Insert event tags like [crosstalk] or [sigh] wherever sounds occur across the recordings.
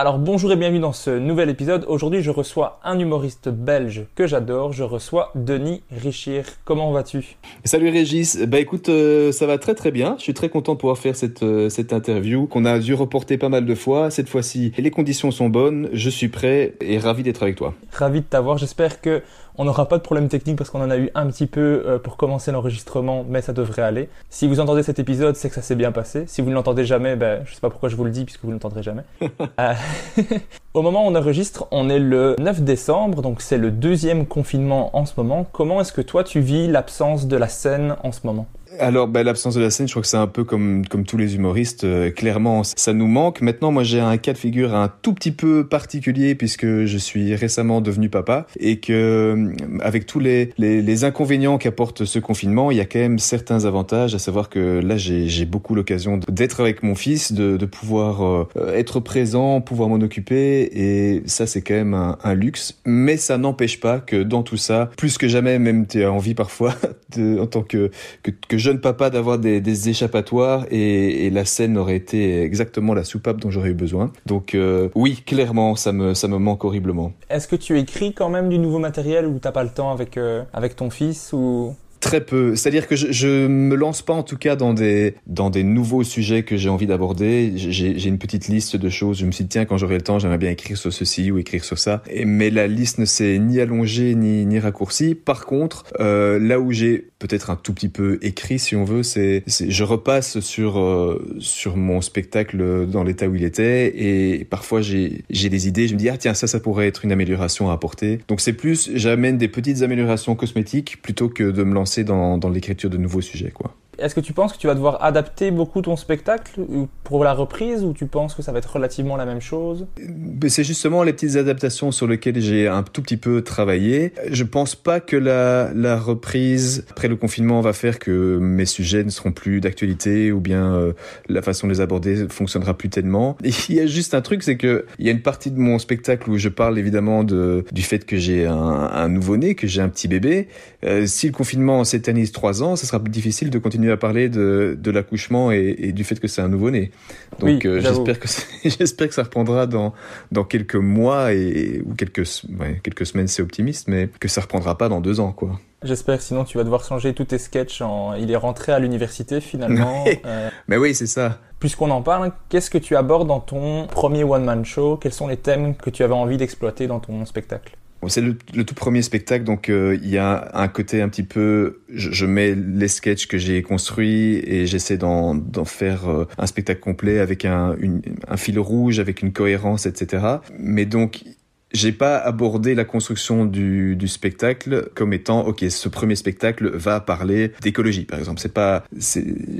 Alors bonjour et bienvenue dans ce nouvel épisode. Aujourd'hui je reçois un humoriste belge que j'adore, je reçois Denis Richir. Comment vas-tu? Salut Régis, bah écoute, euh, ça va très très bien. Je suis très content de pouvoir faire cette, euh, cette interview qu'on a dû reporter pas mal de fois. Cette fois-ci, les conditions sont bonnes, je suis prêt et ravi d'être avec toi. Ravi de t'avoir, j'espère que on n'aura pas de problème technique parce qu'on en a eu un petit peu euh, pour commencer l'enregistrement, mais ça devrait aller. Si vous entendez cet épisode, c'est que ça s'est bien passé. Si vous ne l'entendez jamais, ben, je sais pas pourquoi je vous le dis puisque vous ne l'entendrez jamais. [laughs] Euh, [laughs] Au moment où on enregistre, on est le 9 décembre, donc c'est le deuxième confinement en ce moment. Comment est-ce que toi tu vis l'absence de la scène en ce moment? Alors, bah, l'absence de la scène, je crois que c'est un peu comme, comme tous les humoristes. euh, clairement, ça nous manque. Maintenant, moi, j'ai un cas de figure un tout petit peu particulier puisque je suis récemment devenu papa et que, euh, avec tous les, les, les inconvénients qu'apporte ce confinement, il y a quand même certains avantages, à savoir que là, j'ai j'ai beaucoup l'occasion d'être avec mon fils, de, de pouvoir euh, être présent, pouvoir m'en occuper et ça, c'est quand même un, un luxe. Mais ça n'empêche pas que dans tout ça, plus que jamais, même tu as envie parfois, [laughs] de, en tant que, que, que jeune papa, d'avoir des, des échappatoires et, et la scène aurait été exactement la soupape dont j'aurais eu besoin. Donc euh, oui, clairement, ça me, ça me manque horriblement. Est-ce que tu écris quand même du nouveau matériel ou t'as pas le temps avec, euh, avec ton fils ou... Très peu. C'est-à-dire que je, je me lance pas en tout cas dans des dans des nouveaux sujets que j'ai envie d'aborder. J'ai j'ai une petite liste de choses. Je me suis dit tiens quand j'aurai le temps j'aimerais bien écrire sur ceci ou écrire sur ça. Et, mais la liste ne s'est ni allongée ni ni raccourcie. Par contre euh, là où j'ai peut-être un tout petit peu écrit si on veut c'est je repasse sur euh, sur mon spectacle dans l'état où il était et parfois j'ai j'ai des idées. Je me dis ah tiens ça ça pourrait être une amélioration à apporter. Donc c'est plus j'amène des petites améliorations cosmétiques plutôt que de me lancer dans, dans l'écriture de nouveaux sujets, quoi. Est-ce que tu penses que tu vas devoir adapter beaucoup ton spectacle ou- pour la reprise ou tu penses que ça va être relativement la même chose? Mais c'est justement les petites adaptations sur lesquelles j'ai un tout petit peu travaillé. Je pense pas que la, la reprise après le confinement va faire que mes sujets ne seront plus d'actualité ou bien euh, la façon de les aborder fonctionnera plus tellement. Et [laughs] il y a juste un truc, c'est que il y a une partie de mon spectacle où je parle évidemment de, du fait que j'ai un nouveau-né, que j'ai un petit bébé. Euh, si le confinement s'éternise trois ans, ça sera plus difficile de continuer à parler de, de l'accouchement et, et du fait que c'est un nouveau-né. Donc Oui, euh, j'espère que [laughs] j'espère que ça reprendra dans dans quelques mois et ou quelques ouais, quelques semaines c'est optimiste mais que ça reprendra pas dans deux ans quoi. J'espère, sinon tu vas devoir changer tous tes sketchs en... Il est rentré à l'université finalement. [laughs] Euh, Mais oui c'est ça. Puisqu'on en parle, qu'est-ce que tu abordes dans ton premier one-man show? Quels sont les thèmes que tu avais envie d'exploiter dans ton spectacle? C'est le, le tout premier spectacle donc euh, il y a un côté un petit peu je, je mets les sketchs que j'ai construits et j'essaie d'en faire euh, un spectacle complet avec un une, un fil rouge avec une cohérence etc. Mais donc j'ai pas abordé la construction du, du spectacle comme étant ok ce premier spectacle va parler d'écologie par exemple. C'est pas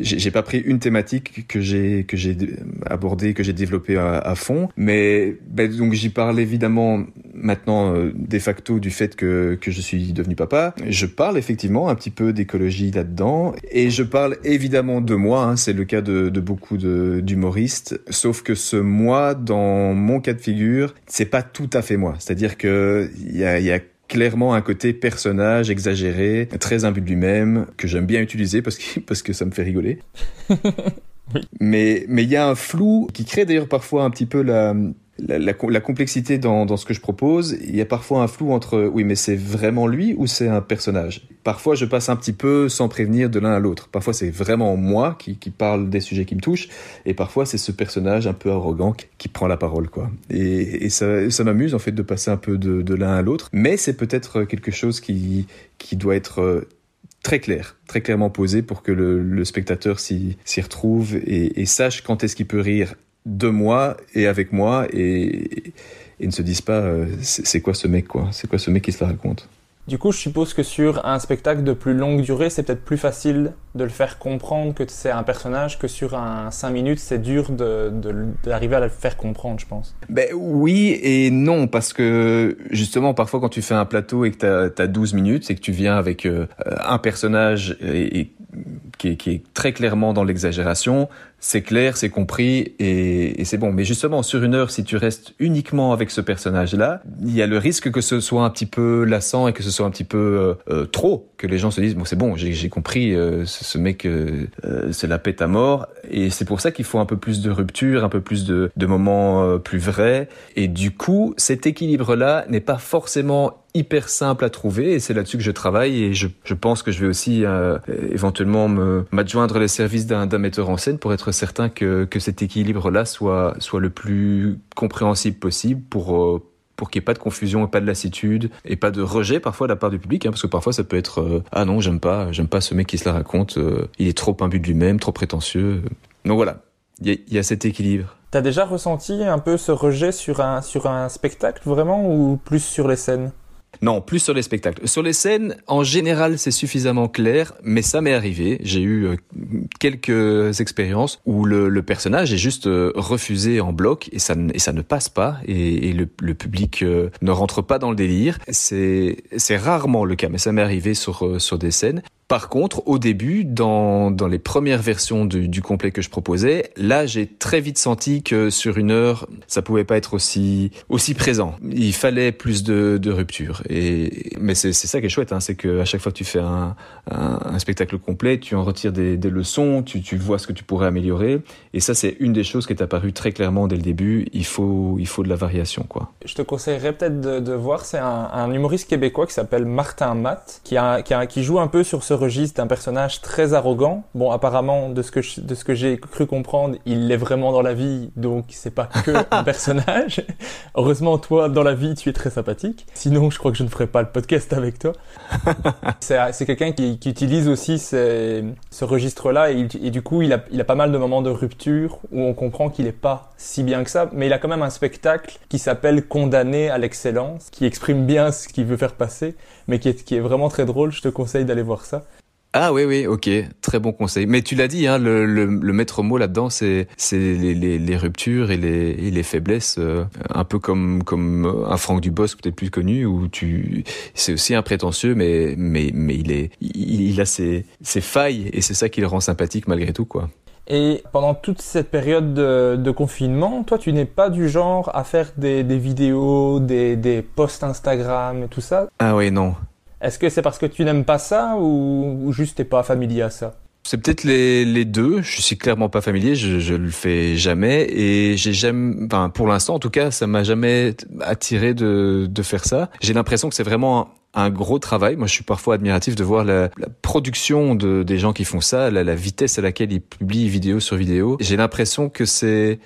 j'ai pas pris une thématique que j'ai que j'ai abordée que j'ai développée à, fond. Mais ben, donc j'y parle évidemment maintenant euh, de facto du fait que, que je suis devenu papa. Je parle effectivement un petit peu d'écologie là-dedans et je parle évidemment de moi, hein, c'est le cas de, de beaucoup d'humoristes, sauf que ce moi, dans mon cas de figure, c'est pas tout à fait moi. C'est-à-dire que il y a, y a clairement un côté personnage exagéré, très imbu de lui-même, que j'aime bien utiliser parce que, [laughs] parce que ça me fait rigoler. [laughs] Mais mais il y a un flou qui crée d'ailleurs parfois un petit peu la la, complexité dans, ce que je propose, il y a parfois un flou entre oui mais c'est vraiment lui ou c'est un personnage? Parfois je passe un petit peu sans prévenir de l'un à l'autre. Parfois c'est vraiment moi qui, parle des sujets qui me touchent et parfois c'est ce personnage un peu arrogant qui, prend la parole quoi. Et, ça, m'amuse en fait de passer un peu de, l'un à l'autre. Mais c'est peut-être quelque chose qui, doit être très clair, très clairement posé pour que le, le spectateur s'y retrouve et, et, sache quand est-ce qu'il peut rire de moi et avec moi et, et ne se dise pas euh, c'est quoi ce mec quoi, c'est quoi ce mec qui se la raconte? Du coup, je suppose que sur un spectacle de plus longue durée, c'est peut-être plus facile de le faire comprendre que c'est un personnage que sur un 5 minutes, c'est dur d'arriver à le faire comprendre, je pense. Ben oui et non, parce que justement, parfois quand tu fais un plateau et que tu as, 12 minutes et que tu viens avec euh, un personnage et, et qui, est, qui, est, très clairement dans l'exagération, c'est clair, c'est compris et, et c'est bon. Mais justement, sur une heure, si tu restes uniquement avec ce personnage-là, il y a le risque que ce soit un petit peu lassant et que ce soit un petit peu euh, euh trop, que les gens se disent bon c'est bon, j'ai compris, euh, ce mec euh, euh, c'est la pète à mort. Et c'est pour ça qu'il faut un peu plus de rupture, un peu plus de, de moments plus vrais. Et du coup, cet équilibre-là n'est pas forcément hyper simple à trouver et c'est là-dessus que je travaille et je, je, pense que je vais aussi euh, éventuellement m'adjoindre les services d'un metteur en scène pour être certain que, que cet équilibre-là soit, soit le plus compréhensible possible pour, euh, pour qu'il n'y ait pas de confusion et pas de lassitude et pas de rejet parfois de la part du public hein, parce que parfois ça peut être euh, ah non j'aime pas j'aime pas ce mec qui se la raconte euh, il est trop imbu de lui-même trop prétentieux. Donc voilà il y, y a, cet équilibre. T'as déjà ressenti un peu ce rejet sur un, sur un spectacle vraiment ou plus sur les scènes? Non, plus sur les spectacles. Sur les scènes, en général, c'est suffisamment clair, mais ça m'est arrivé. J'ai eu euh, quelques expériences où le, personnage est juste euh, refusé en bloc et ça, ça ne passe pas et, le, public euh, ne rentre pas dans le délire. C'est rarement le cas, mais ça m'est arrivé sur, sur des scènes. Par contre, au début, dans, dans les premières versions du, du complet que je proposais, là, j'ai très vite senti que sur une heure, ça pouvait pas être aussi aussi présent. Il fallait plus de, de rupture. Et mais c'est ça qui est chouette, hein, c'est que à chaque fois que tu fais un, un, un spectacle complet, tu en retires des, des leçons, tu, tu vois ce que tu pourrais améliorer. Et ça, c'est une des choses qui est apparue très clairement dès le début. Il faut il faut de la variation, quoi. Je te conseillerais peut-être de, de voir, c'est un, un humoriste québécois qui s'appelle Martin Matt, qui a, qui a qui joue un peu sur ce registre d'un personnage très arrogant. Bon, apparemment, de ce que je, de ce que j'ai cru comprendre, il l'est vraiment dans la vie, donc c'est pas que [laughs] un personnage. Heureusement, toi, dans la vie, tu es très sympathique. Sinon, je crois que je ne ferai pas le podcast avec toi. [laughs] c'est quelqu'un qui, qui, utilise aussi ces, ce registre-là et, et, du coup, il a, il a pas mal de moments de rupture où on comprend qu'il est pas si bien que ça, mais il a quand même un spectacle qui s'appelle Condamné à l'excellence, qui exprime bien ce qu'il veut faire passer, mais qui est, vraiment très drôle. Je te conseille d'aller voir ça. Ah oui, oui, ok, très bon conseil. Mais tu l'as dit, hein, le, maître mot là-dedans, c'est les, les, ruptures et les, faiblesses, euh, un peu comme comme un Franck Dubosc peut-être plus connu, où tu, c'est aussi un prétentieux, mais il est, il a ses, ses failles et c'est ça qui le rend sympathique malgré tout, quoi. Et pendant toute cette période de, de confinement, toi, tu n'es pas du genre à faire des, des vidéos, des, des posts Instagram et tout ça Ah oui, non. Est-ce que c'est parce que tu n'aimes pas ça ou, ou juste t'es pas familier à ça c'est peut-être les, les deux. Je suis clairement pas familier, je, je le fais jamais et j'ai jamais, enfin pour l'instant en tout cas, ça m'a jamais attiré de, de faire ça. J'ai l'impression que c'est vraiment un, gros travail. Moi, je suis parfois admiratif de voir la, la production de, des gens qui font ça, la, la vitesse à laquelle ils publient vidéo sur vidéo. J'ai l'impression que c'est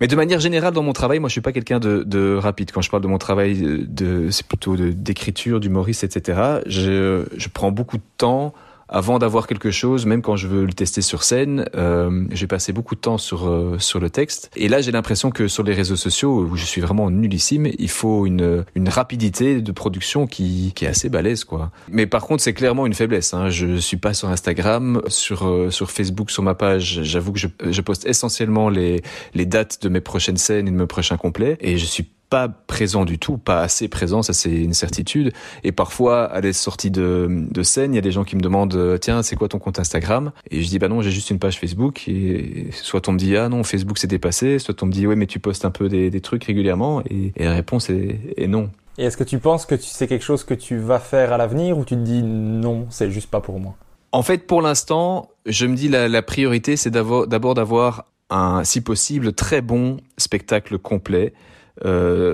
mais de manière générale, dans mon travail, moi, je suis pas quelqu'un de, de, rapide. Quand je parle de mon travail, de, c'est plutôt d'écriture, d'humoriste, etc. Je, je prends beaucoup de temps avant d'avoir quelque chose, même quand je veux le tester sur scène, euh, j'ai passé beaucoup de temps sur euh, sur le texte. Et là, j'ai l'impression que sur les réseaux sociaux, où je suis vraiment nullissime, il faut une une rapidité de production qui qui est assez balèze, quoi. Mais par contre, c'est clairement une faiblesse. Hein. Je suis pas sur Instagram, sur euh, sur Facebook, sur ma page. J'avoue que je, je poste essentiellement les les dates de mes prochaines scènes et de mes prochains complets, et je suis pas présent du tout, pas assez présent, ça c'est une certitude. Et parfois, à des sorties de, de scène, il y a des gens qui me demandent euh, tiens, c'est quoi ton compte Instagram? Et je dis bah non, j'ai juste une page Facebook. Et soit on me dit ah non, Facebook c'est dépassé, soit on me dit ouais mais tu postes un peu des, des trucs régulièrement. Et, et la réponse est, est non. Et est-ce que tu penses que c'est quelque chose que tu vas faire à l'avenir ou tu te dis non, c'est juste pas pour moi? En fait, pour l'instant, je me dis la, la priorité c'est d'abord d'avoir un, si possible, très bon spectacle complet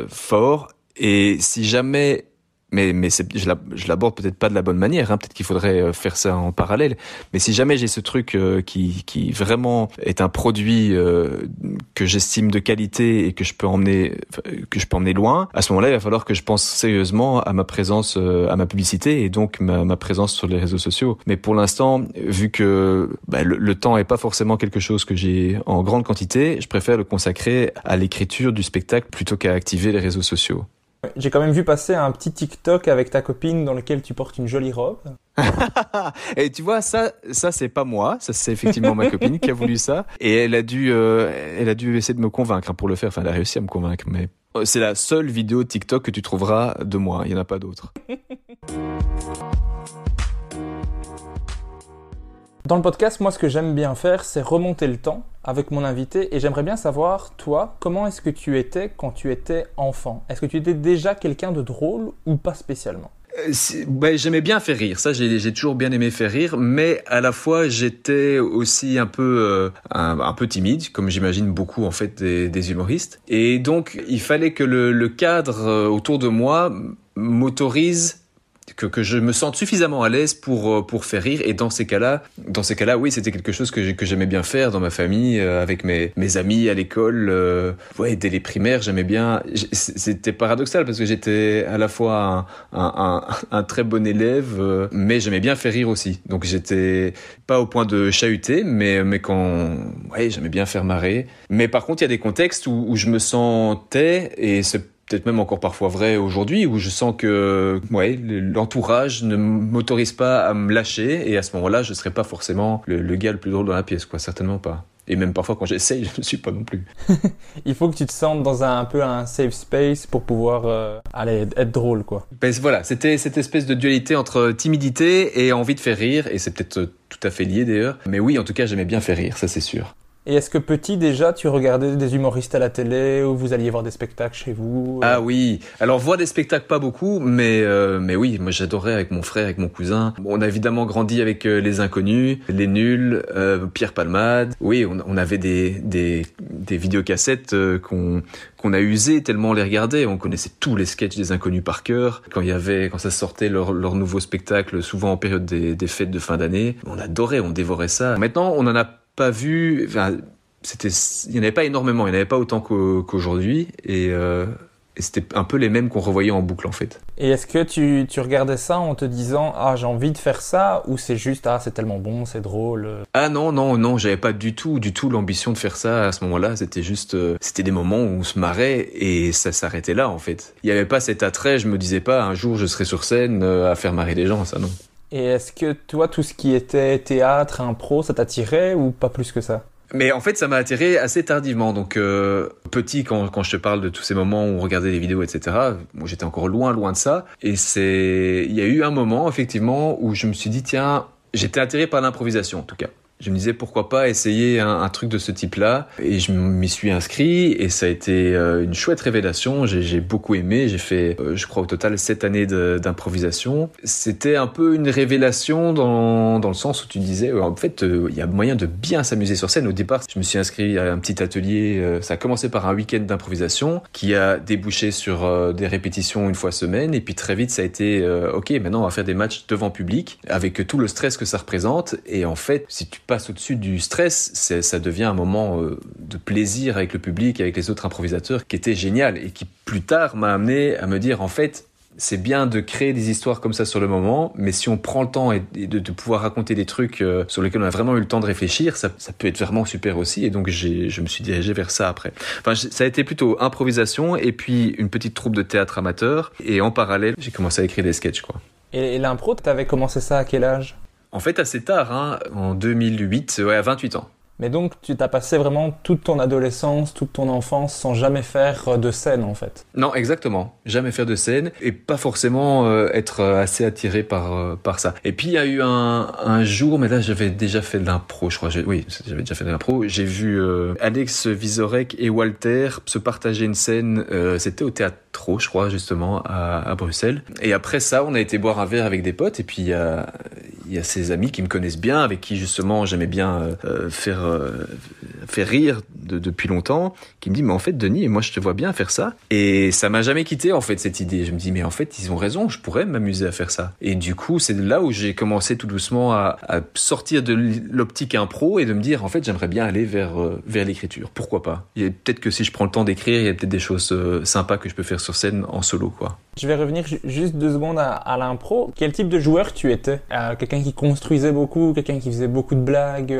fort. Et si jamais mais mais je l'aborde peut-être pas de la bonne manière. Hein. Peut-être qu'il faudrait euh, faire ça en parallèle. Mais si jamais j'ai ce truc euh, qui qui vraiment est un produit euh, que j'estime de qualité et que je peux emmener que je peux emmener loin, à ce moment-là, il va falloir que je pense sérieusement à ma présence, à ma publicité et donc ma, ma présence sur les réseaux sociaux. Mais pour l'instant, vu que bah, le, le, temps est pas forcément quelque chose que j'ai en grande quantité, je préfère le consacrer à l'écriture du spectacle plutôt qu'à activer les réseaux sociaux. J'ai quand même vu passer un petit TikTok avec ta copine dans lequel tu portes une jolie robe. [laughs] et tu vois ça, ça c'est pas moi, ça c'est effectivement ma copine qui a voulu ça, et elle a dû, euh, elle a dû essayer de me convaincre pour le faire. Enfin, elle a réussi à me convaincre, mais euh, c'est la seule vidéo TikTok que tu trouveras de moi. Il y en a pas d'autres. Dans le podcast, moi, ce que j'aime bien faire, c'est remonter le temps avec mon invité et j'aimerais bien savoir, toi, comment est-ce que tu étais quand tu étais enfant? Est-ce que tu étais déjà quelqu'un de drôle ou pas spécialement? Euh, ben, j'aimais bien faire rire, ça j'ai toujours bien aimé faire rire, mais à la fois j'étais aussi un peu euh, un, peu timide, comme j'imagine beaucoup en fait des, humoristes, et donc il fallait que le cadre euh, autour de moi m'autorise que, que je me sente suffisamment à l'aise pour euh, pour faire rire. Et dans ces cas-là dans ces cas-là oui c'était quelque chose que que j'aimais bien faire dans ma famille euh, avec mes mes amis à l'école euh, ouais dès les primaires j'aimais bien. C'était paradoxal parce que j'étais à la fois un, un, un, très bon élève mais j'aimais bien faire rire aussi. Donc j'étais pas au point de chahuter mais mais quand ouais j'aimais bien faire marrer. Mais par contre il y a des contextes où, où je me sentais et c'est peut-être même encore parfois vrai aujourd'hui, où je sens que ouais, l'entourage ne m'autorise pas à me lâcher, et à ce moment-là, je ne serai pas forcément le, le, gars le plus drôle dans la pièce, quoi, certainement pas. Et même parfois quand j'essaye, [laughs] je ne suis pas non plus. [laughs] Il faut que tu te sentes dans un, un peu un safe space pour pouvoir euh, aller être drôle, quoi. Ben, voilà, c'était cette espèce de dualité entre timidité et envie de faire rire, et c'est peut-être euh, tout à fait lié d'ailleurs. Mais oui, en tout cas, j'aimais bien faire rire, ça c'est sûr. Et est-ce que petit déjà tu regardais des humoristes à la télé ou vous alliez voir des spectacles chez vous euh Ah oui, alors voir des spectacles pas beaucoup, mais euh, mais oui, moi j'adorais avec mon frère, avec mon cousin. on a évidemment grandi avec euh, les inconnus, les nuls, Pierre Palmade. Oui, on, avait des des des vidéocassettes qu'on qu'on a usé tellement on les regardait. On connaissait tous les sketchs des inconnus par cœur. Quand il y avait, quand ça sortait leur, nouveau spectacle, souvent en période des, des fêtes de fin d'année, on adorait, on dévorait ça. Maintenant, on en a pas vu. Enfin, c'était, il n'y en avait pas énormément, il n'y en avait pas autant qu'aujourd'hui. Et, euh, et c'était un peu les mêmes qu'on revoyait en boucle en fait. Et est-ce que tu, tu, regardais ça en te disant ah j'ai envie de faire ça ou c'est juste ah c'est tellement bon c'est drôle Ah non non non j'avais pas du tout du tout l'ambition de faire ça à ce moment-là c'était juste euh, c'était des moments où on se marrait et ça s'arrêtait là en fait. Il n'y avait pas cet attrait je me disais pas un jour je serai sur scène euh, à faire marrer les gens ça non. Et est-ce que toi, tout ce qui était théâtre, impro, ça t'attirait ou pas plus que ça? Mais en fait, ça m'a attiré assez tardivement. Donc, euh, petit, quand, quand je te parle de tous ces moments où on regardait les vidéos, etc., moi, j'étais encore loin, loin de ça. Et c'est, il y a eu un moment, effectivement, où je me suis dit, tiens, j'étais attiré par l'improvisation, en tout cas je me disais pourquoi pas essayer un, truc de ce type-là et je m'y suis inscrit et ça a été euh, une chouette révélation. J'ai beaucoup aimé. J'ai fait, euh, je crois au total sept années d'improvisation. C'était un peu une révélation dans, dans le sens où tu disais en fait il y a moyen de bien s'amuser sur scène. Au départ, je me suis inscrit à un petit atelier. Euh, ça a commencé par un week-end d'improvisation qui a débouché sur des répétitions une fois semaine et puis très vite ça a été ok maintenant on va faire des matchs devant public avec tout le stress que ça représente et en fait si tu passe au-dessus du stress, ça devient un moment euh, de plaisir avec le public, avec les autres improvisateurs, qui était génial et qui plus tard m'a amené à me dire en fait, c'est bien de créer des histoires comme ça sur le moment, mais si on prend le temps et de, pouvoir raconter des trucs euh, sur lesquels on a vraiment eu le temps de réfléchir, ça, peut être vraiment super aussi. Et donc je me suis dirigé vers ça après. Enfin, ça a été plutôt improvisation et puis une petite troupe de théâtre amateur. Et en parallèle, j'ai commencé à écrire des sketchs, quoi. Et, et l'impro, t'avais commencé ça à quel âge? En fait, assez tard, hein, en 2008, ouais, à 28 ans. Mais donc, tu t'as passé vraiment toute ton adolescence, toute ton enfance sans jamais faire euh, de scène, en fait. Non, exactement. Jamais faire de scène et pas forcément euh, être euh, assez attiré par par ça. Et puis il y a eu un, un jour, mais là j'avais déjà fait de l'impro, je crois. Oui, j'avais déjà fait de l'impro. J'ai vu Alex Vizorek et Walter se partager une scène. C'était au théâtre trop, je crois, justement, à, Bruxelles. Et après ça, on a été boire un verre avec des potes. Et puis, il y a, y a ces amis qui me connaissent bien, avec qui, justement, j'aimais bien faire euh, fait rire depuis longtemps, qui me dit mais en fait Denis, moi je te vois bien faire ça. Et ça m'a jamais quitté en fait cette idée. Je me dis mais en fait ils ont raison, je pourrais m'amuser à faire ça. Et du coup c'est là où j'ai commencé tout doucement à, sortir de l'optique impro et de me dire en fait j'aimerais bien aller vers euh, vers l'écriture. Pourquoi pas? Peut-être que si je prends le temps d'écrire, il y a peut-être des choses euh, sympas que je peux faire sur scène en solo quoi. Je vais revenir juste deux secondes à, l'impro. Quel type de joueur tu étais? Quelqu'un qui construisait beaucoup, quelqu'un qui faisait beaucoup de blagues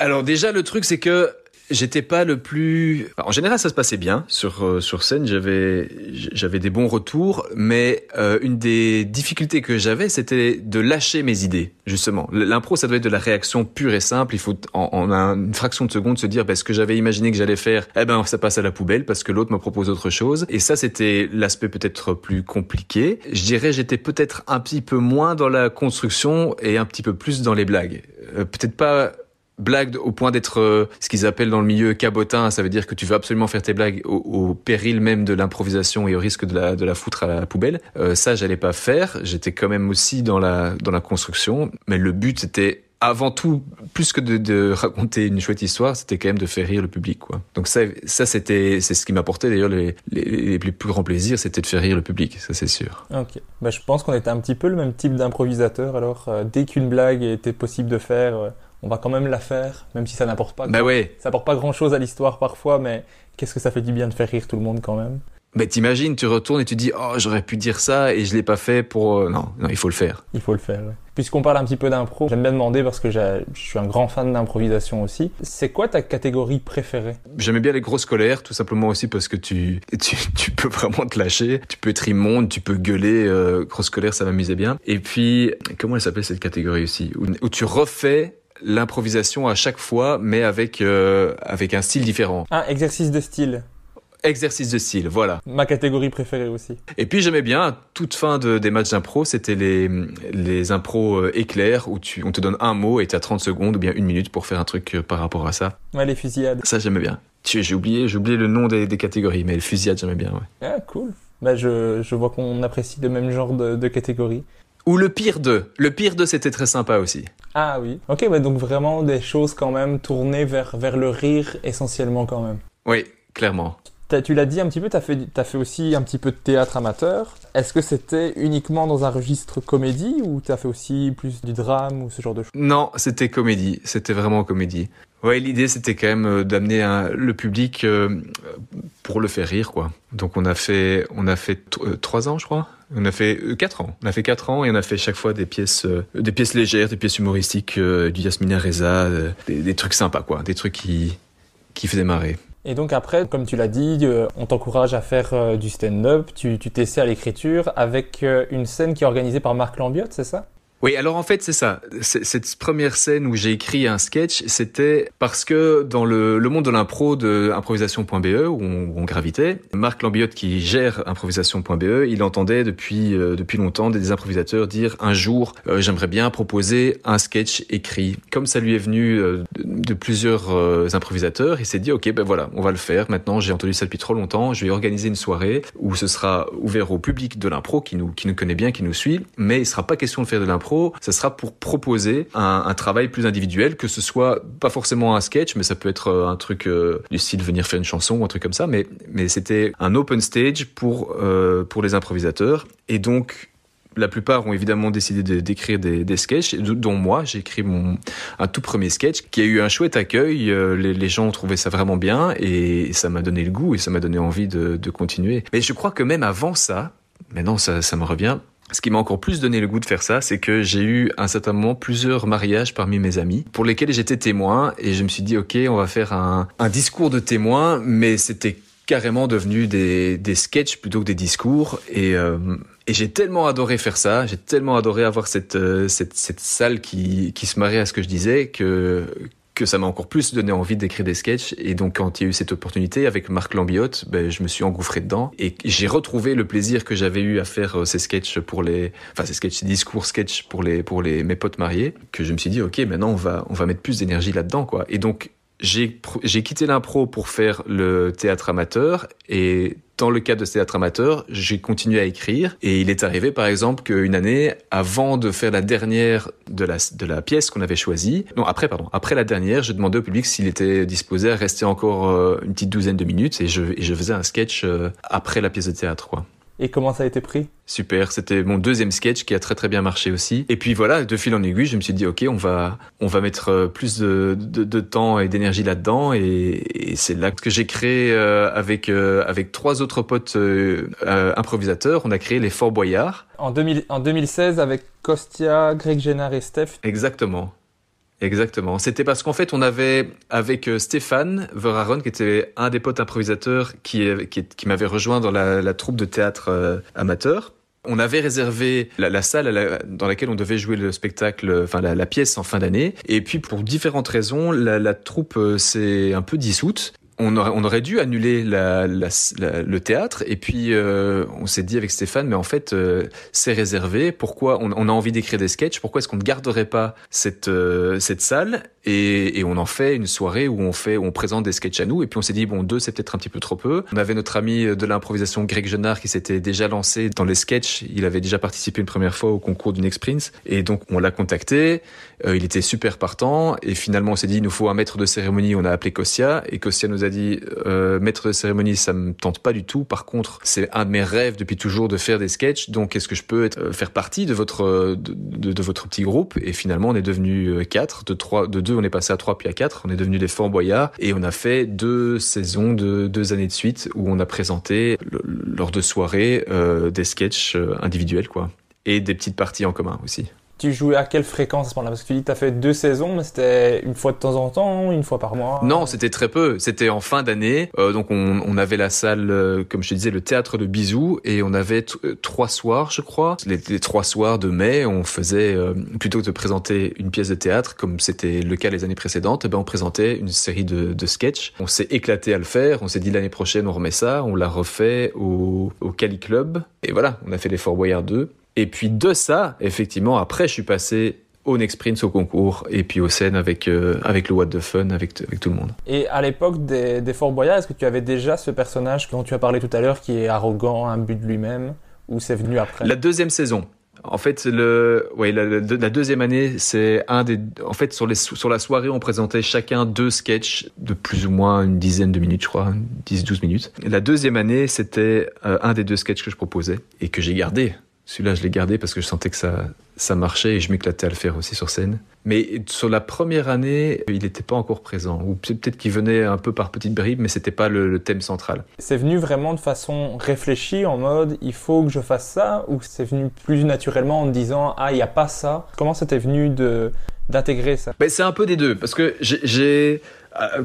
alors déjà le truc c'est que J'étais pas le plus. En général, ça se passait bien sur euh, sur scène. J'avais j'avais des bons retours, mais euh, une des difficultés que j'avais, c'était de lâcher mes idées. Justement, l'impro, ça doit être de la réaction pure et simple. Il faut en, une fraction de seconde se dire, ben, ce que j'avais imaginé que j'allais faire, eh ben ça passe à la poubelle parce que l'autre me propose autre chose. Et ça, c'était l'aspect peut-être plus compliqué. Je dirais, j'étais peut-être un petit peu moins dans la construction et un petit peu plus dans les blagues. Euh, peut-être pas blague au point d'être euh, ce qu'ils appellent dans le milieu cabotin, ça veut dire que tu veux absolument faire tes blagues au, péril même de l'improvisation et au risque de la, de la foutre à la poubelle. Euh, ça, j'allais pas faire. J'étais quand même aussi dans la, dans la construction, mais le but c'était avant tout, plus que de, raconter une chouette histoire, c'était quand même de faire rire le public, quoi. Donc ça, ça c'était, c'est ce qui m'apportait d'ailleurs les, les, les, plus grands plaisirs, c'était de faire rire le public, ça c'est sûr. Ok. Bah, je pense qu'on était un petit peu le même type d'improvisateur. Alors, euh, dès qu'une blague était possible de faire, on va quand même la faire, même si ça n'apporte pas. Bah ouais. Ça apporte pas grand chose à l'histoire parfois, mais qu'est-ce que ça fait du bien de faire rire tout le monde quand même? Mais t'imagines, tu retournes et tu dis oh j'aurais pu dire ça et je l'ai pas fait pour euh, non non il faut le faire. Il faut le faire. Ouais. Puisqu'on parle un petit peu d'impro, j'aime bien demander parce que je suis un grand fan d'improvisation aussi. C'est quoi ta catégorie préférée? J'aimais bien les grosses colères, tout simplement aussi parce que tu tu, tu peux [laughs] vraiment te lâcher, tu peux être immonde, tu peux gueuler. Euh, grosse colère, ça m'amusait bien. Et puis comment elle s'appelle cette catégorie aussi? Où tu refais l'improvisation à chaque fois, mais avec euh, avec un style différent. Un exercice de style. Exercice de style, voilà. Ma catégorie préférée aussi. Et puis j'aimais bien, toute fin de, des matchs d'impro, c'était les, les impros euh, éclairs où tu, on te donne un mot et tu as 30 secondes ou bien une minute pour faire un truc euh, par rapport à ça. Ouais, les fusillades. Ça j'aimais bien. J'ai oublié, j'ai oublié le nom des, des catégories, mais les fusillades j'aimais bien, ouais. Ah, cool. Bah, je, je vois qu'on apprécie le même genre de, de catégories. Ou le pire de. Le pire de, c'était très sympa aussi. Ah oui. Ok, bah donc vraiment des choses quand même tournées vers, vers le rire essentiellement quand même. Oui, clairement. tu l'as dit un petit peu, tu as fait, as fait aussi un petit peu de théâtre amateur. Est-ce que c'était uniquement dans un registre comédie ou tu as fait aussi plus du drame ou ce genre de choses? Non, c'était comédie. C'était vraiment comédie. Ouais, l'idée c'était quand même euh, d'amener le public euh, pour le faire rire, quoi. Donc on a fait, on a fait euh, trois ans, je crois. On a fait quatre ans. On a fait quatre ans et on a fait chaque fois des pièces, des pièces légères, des pièces humoristiques, du Yasmina Reza, des, trucs sympas, quoi. Des trucs qui, qui faisaient marrer. Et donc après, comme tu l'as dit, on t'encourage à faire du stand-up, tu t'essaies à l'écriture avec une scène qui est organisée par Marc Lambiotte, c'est ça? Oui, alors en fait, c'est ça. Cette première scène où j'ai écrit un sketch, c'était parce que dans le, monde de l'impro de improvisation.be, où on, gravitait, Marc Lambiotte, qui gère improvisation.be, il entendait depuis, euh, depuis longtemps des improvisateurs dire un jour, euh, j'aimerais bien proposer un sketch écrit. Comme ça lui est venu euh, de, plusieurs improvisateurs, il s'est dit, ok, ben voilà, on va le faire. Maintenant, j'ai entendu ça depuis trop longtemps, je vais organiser une soirée où ce sera ouvert au public de l'impro qui nous, qui nous connaît bien, qui nous suit, mais il sera pas question de faire de l'impro ce sera pour proposer un, travail plus individuel, que ce soit pas forcément un sketch, mais ça peut être euh, un truc euh, du style venir faire une chanson ou un truc comme ça. Mais, c'était un open stage pour, euh, pour les improvisateurs. Et donc, la plupart ont évidemment décidé d'écrire des, des sketchs, dont moi, j'ai écrit mon un tout premier sketch qui a eu un chouette accueil. Les, les gens ont trouvé ça vraiment bien et ça m'a donné le goût et ça m'a donné envie de, continuer. Mais je crois que même avant ça, maintenant ça, ça me revient, ce qui m'a encore plus donné le goût de faire ça, c'est que j'ai eu à un certain moment plusieurs mariages parmi mes amis pour lesquels j'étais témoin et je me suis dit ok on va faire un, discours de témoin mais c'était carrément devenu des, des sketchs plutôt que des discours et, euh, j'ai tellement adoré faire ça, j'ai tellement adoré avoir cette, euh, salle qui, qui se mariait à ce que je disais que que ça m'a encore plus donné envie d'écrire des sketchs. Et donc, quand il y a eu cette opportunité avec Marc Lambiotte, ben, je me suis engouffré dedans et j'ai retrouvé le plaisir que j'avais eu à faire euh, ces sketchs pour les, enfin, ces discours sketchs pour les, pour les, mes potes mariés, que je me suis dit, OK, maintenant, on va, on va mettre plus d'énergie là-dedans, quoi. Et donc, j'ai quitté l'impro pour faire le théâtre amateur et dans le cadre de ce théâtre amateur, j'ai continué à écrire et il est arrivé par exemple qu'une année avant de faire la dernière de la, pièce qu'on avait choisie, non après pardon, après la dernière, je demandais au public s'il était disposé à rester encore euh, une petite douzaine de minutes et je, faisais un sketch euh, après la pièce de théâtre. Et comment ça a été pris? Super, c'était mon deuxième sketch qui a très très bien marché aussi. Et puis voilà, de fil en aiguille, je me suis dit ok, on va on va mettre euh, plus de, de, de temps et d'énergie là-dedans. Et, et c'est là que j'ai créé euh, avec euh, avec trois autres potes improvisateurs, on a créé les Fort Boyards. En, 2000, en 2016 avec Kostia, Greg Génard et Steph. Exactement. Exactement. C'était parce qu'en fait, on avait, avec euh, Stéphane Veraron, qui était un des potes improvisateurs qui, m'avait rejoint dans la, troupe de théâtre euh, amateur, on avait réservé la, salle dans laquelle on devait jouer le spectacle, enfin la, pièce en fin d'année. Et puis pour différentes raisons, la, la troupe euh, s'est un peu dissoute on aurait, dû annuler la, la, le théâtre et puis euh, on s'est dit avec Stéphane mais en fait euh, c'est réservé. Pourquoi on, on, a envie d'écrire des sketchs? Pourquoi est-ce qu'on ne garderait pas cette euh, cette salle? Et, et, on en fait une soirée où on fait où on présente des sketchs à nous. Et puis on s'est dit bon deux c'est peut-être un petit peu trop peu. On avait notre ami de l'improvisation Greg Genard qui s'était déjà lancé dans les sketchs. Il avait déjà participé une première fois au concours du Next Prince. Et donc on l'a contacté. Il était super partant. Et finalement on s'est dit il nous faut un maître de cérémonie. On a appelé Kossia et Kossia nous a dit euh, maître de cérémonie, ça me tente pas du tout. Par contre, c'est un de mes rêves depuis toujours de faire des sketchs. Donc, est-ce que je peux être, euh, faire partie de votre de, de, de, votre petit groupe? Et finalement, on est devenu euh, quatre. De trois, de deux, on est passé à trois puis à quatre. On est devenu des Fort et on a fait deux saisons de deux années de suite où on a présenté lors de soirées euh, des sketchs euh, individuels, quoi, et des petites parties en commun aussi. Tu jouais à quelle fréquence à ce moment-là? Parce que tu dis que tu as fait deux saisons, mais c'était une fois de temps en temps, une fois par mois? Non, c'était très peu. C'était en fin d'année. Euh, donc on, avait la salle, euh, comme je te disais, le théâtre de Bisous, et on avait euh, trois soirs, je crois. Les, trois soirs de mai, on faisait, plutôt que de présenter une pièce de théâtre, comme c'était le cas les années précédentes, eh ben on présentait une série de, de sketchs. On s'est éclaté à le faire. On s'est dit l'année prochaine, on remet ça. On l'a refait au, au Cali Club. Et voilà, on a fait les Fort Boyard 2. Et puis de ça, effectivement, après, je suis passé au Next Prince, au concours, et puis aux scènes avec, euh, avec le What the Fun, avec, avec tout le monde. Et à l'époque des, des Fort Boyard, est-ce que tu avais déjà ce personnage dont tu as parlé tout à l'heure, qui est arrogant, un but de lui-même, ou c'est venu après? La deuxième saison. En fait, le, ouais, la, la, la deuxième année, c'est un des. En fait, sur, les, sur la soirée, on présentait chacun deux sketchs de plus ou moins une dizaine de minutes, je crois, 10-12 minutes. La deuxième année, c'était euh, un des deux sketchs que je proposais et que j'ai gardé. Celui-là, je l'ai gardé parce que je sentais que ça, ça marchait et je m'éclatais à le faire aussi sur scène. Mais sur la première année, il n'était pas encore présent. Ou peut-être qu'il venait un peu par petites bribes, mais c'était pas le, le, thème central. C'est venu vraiment de façon réfléchie, en mode il faut que je fasse ça, ou c'est venu plus naturellement en disant ah, il n'y a pas ça Comment c'était venu de d'intégrer ça? Ben, C'est un peu des deux, parce que j'ai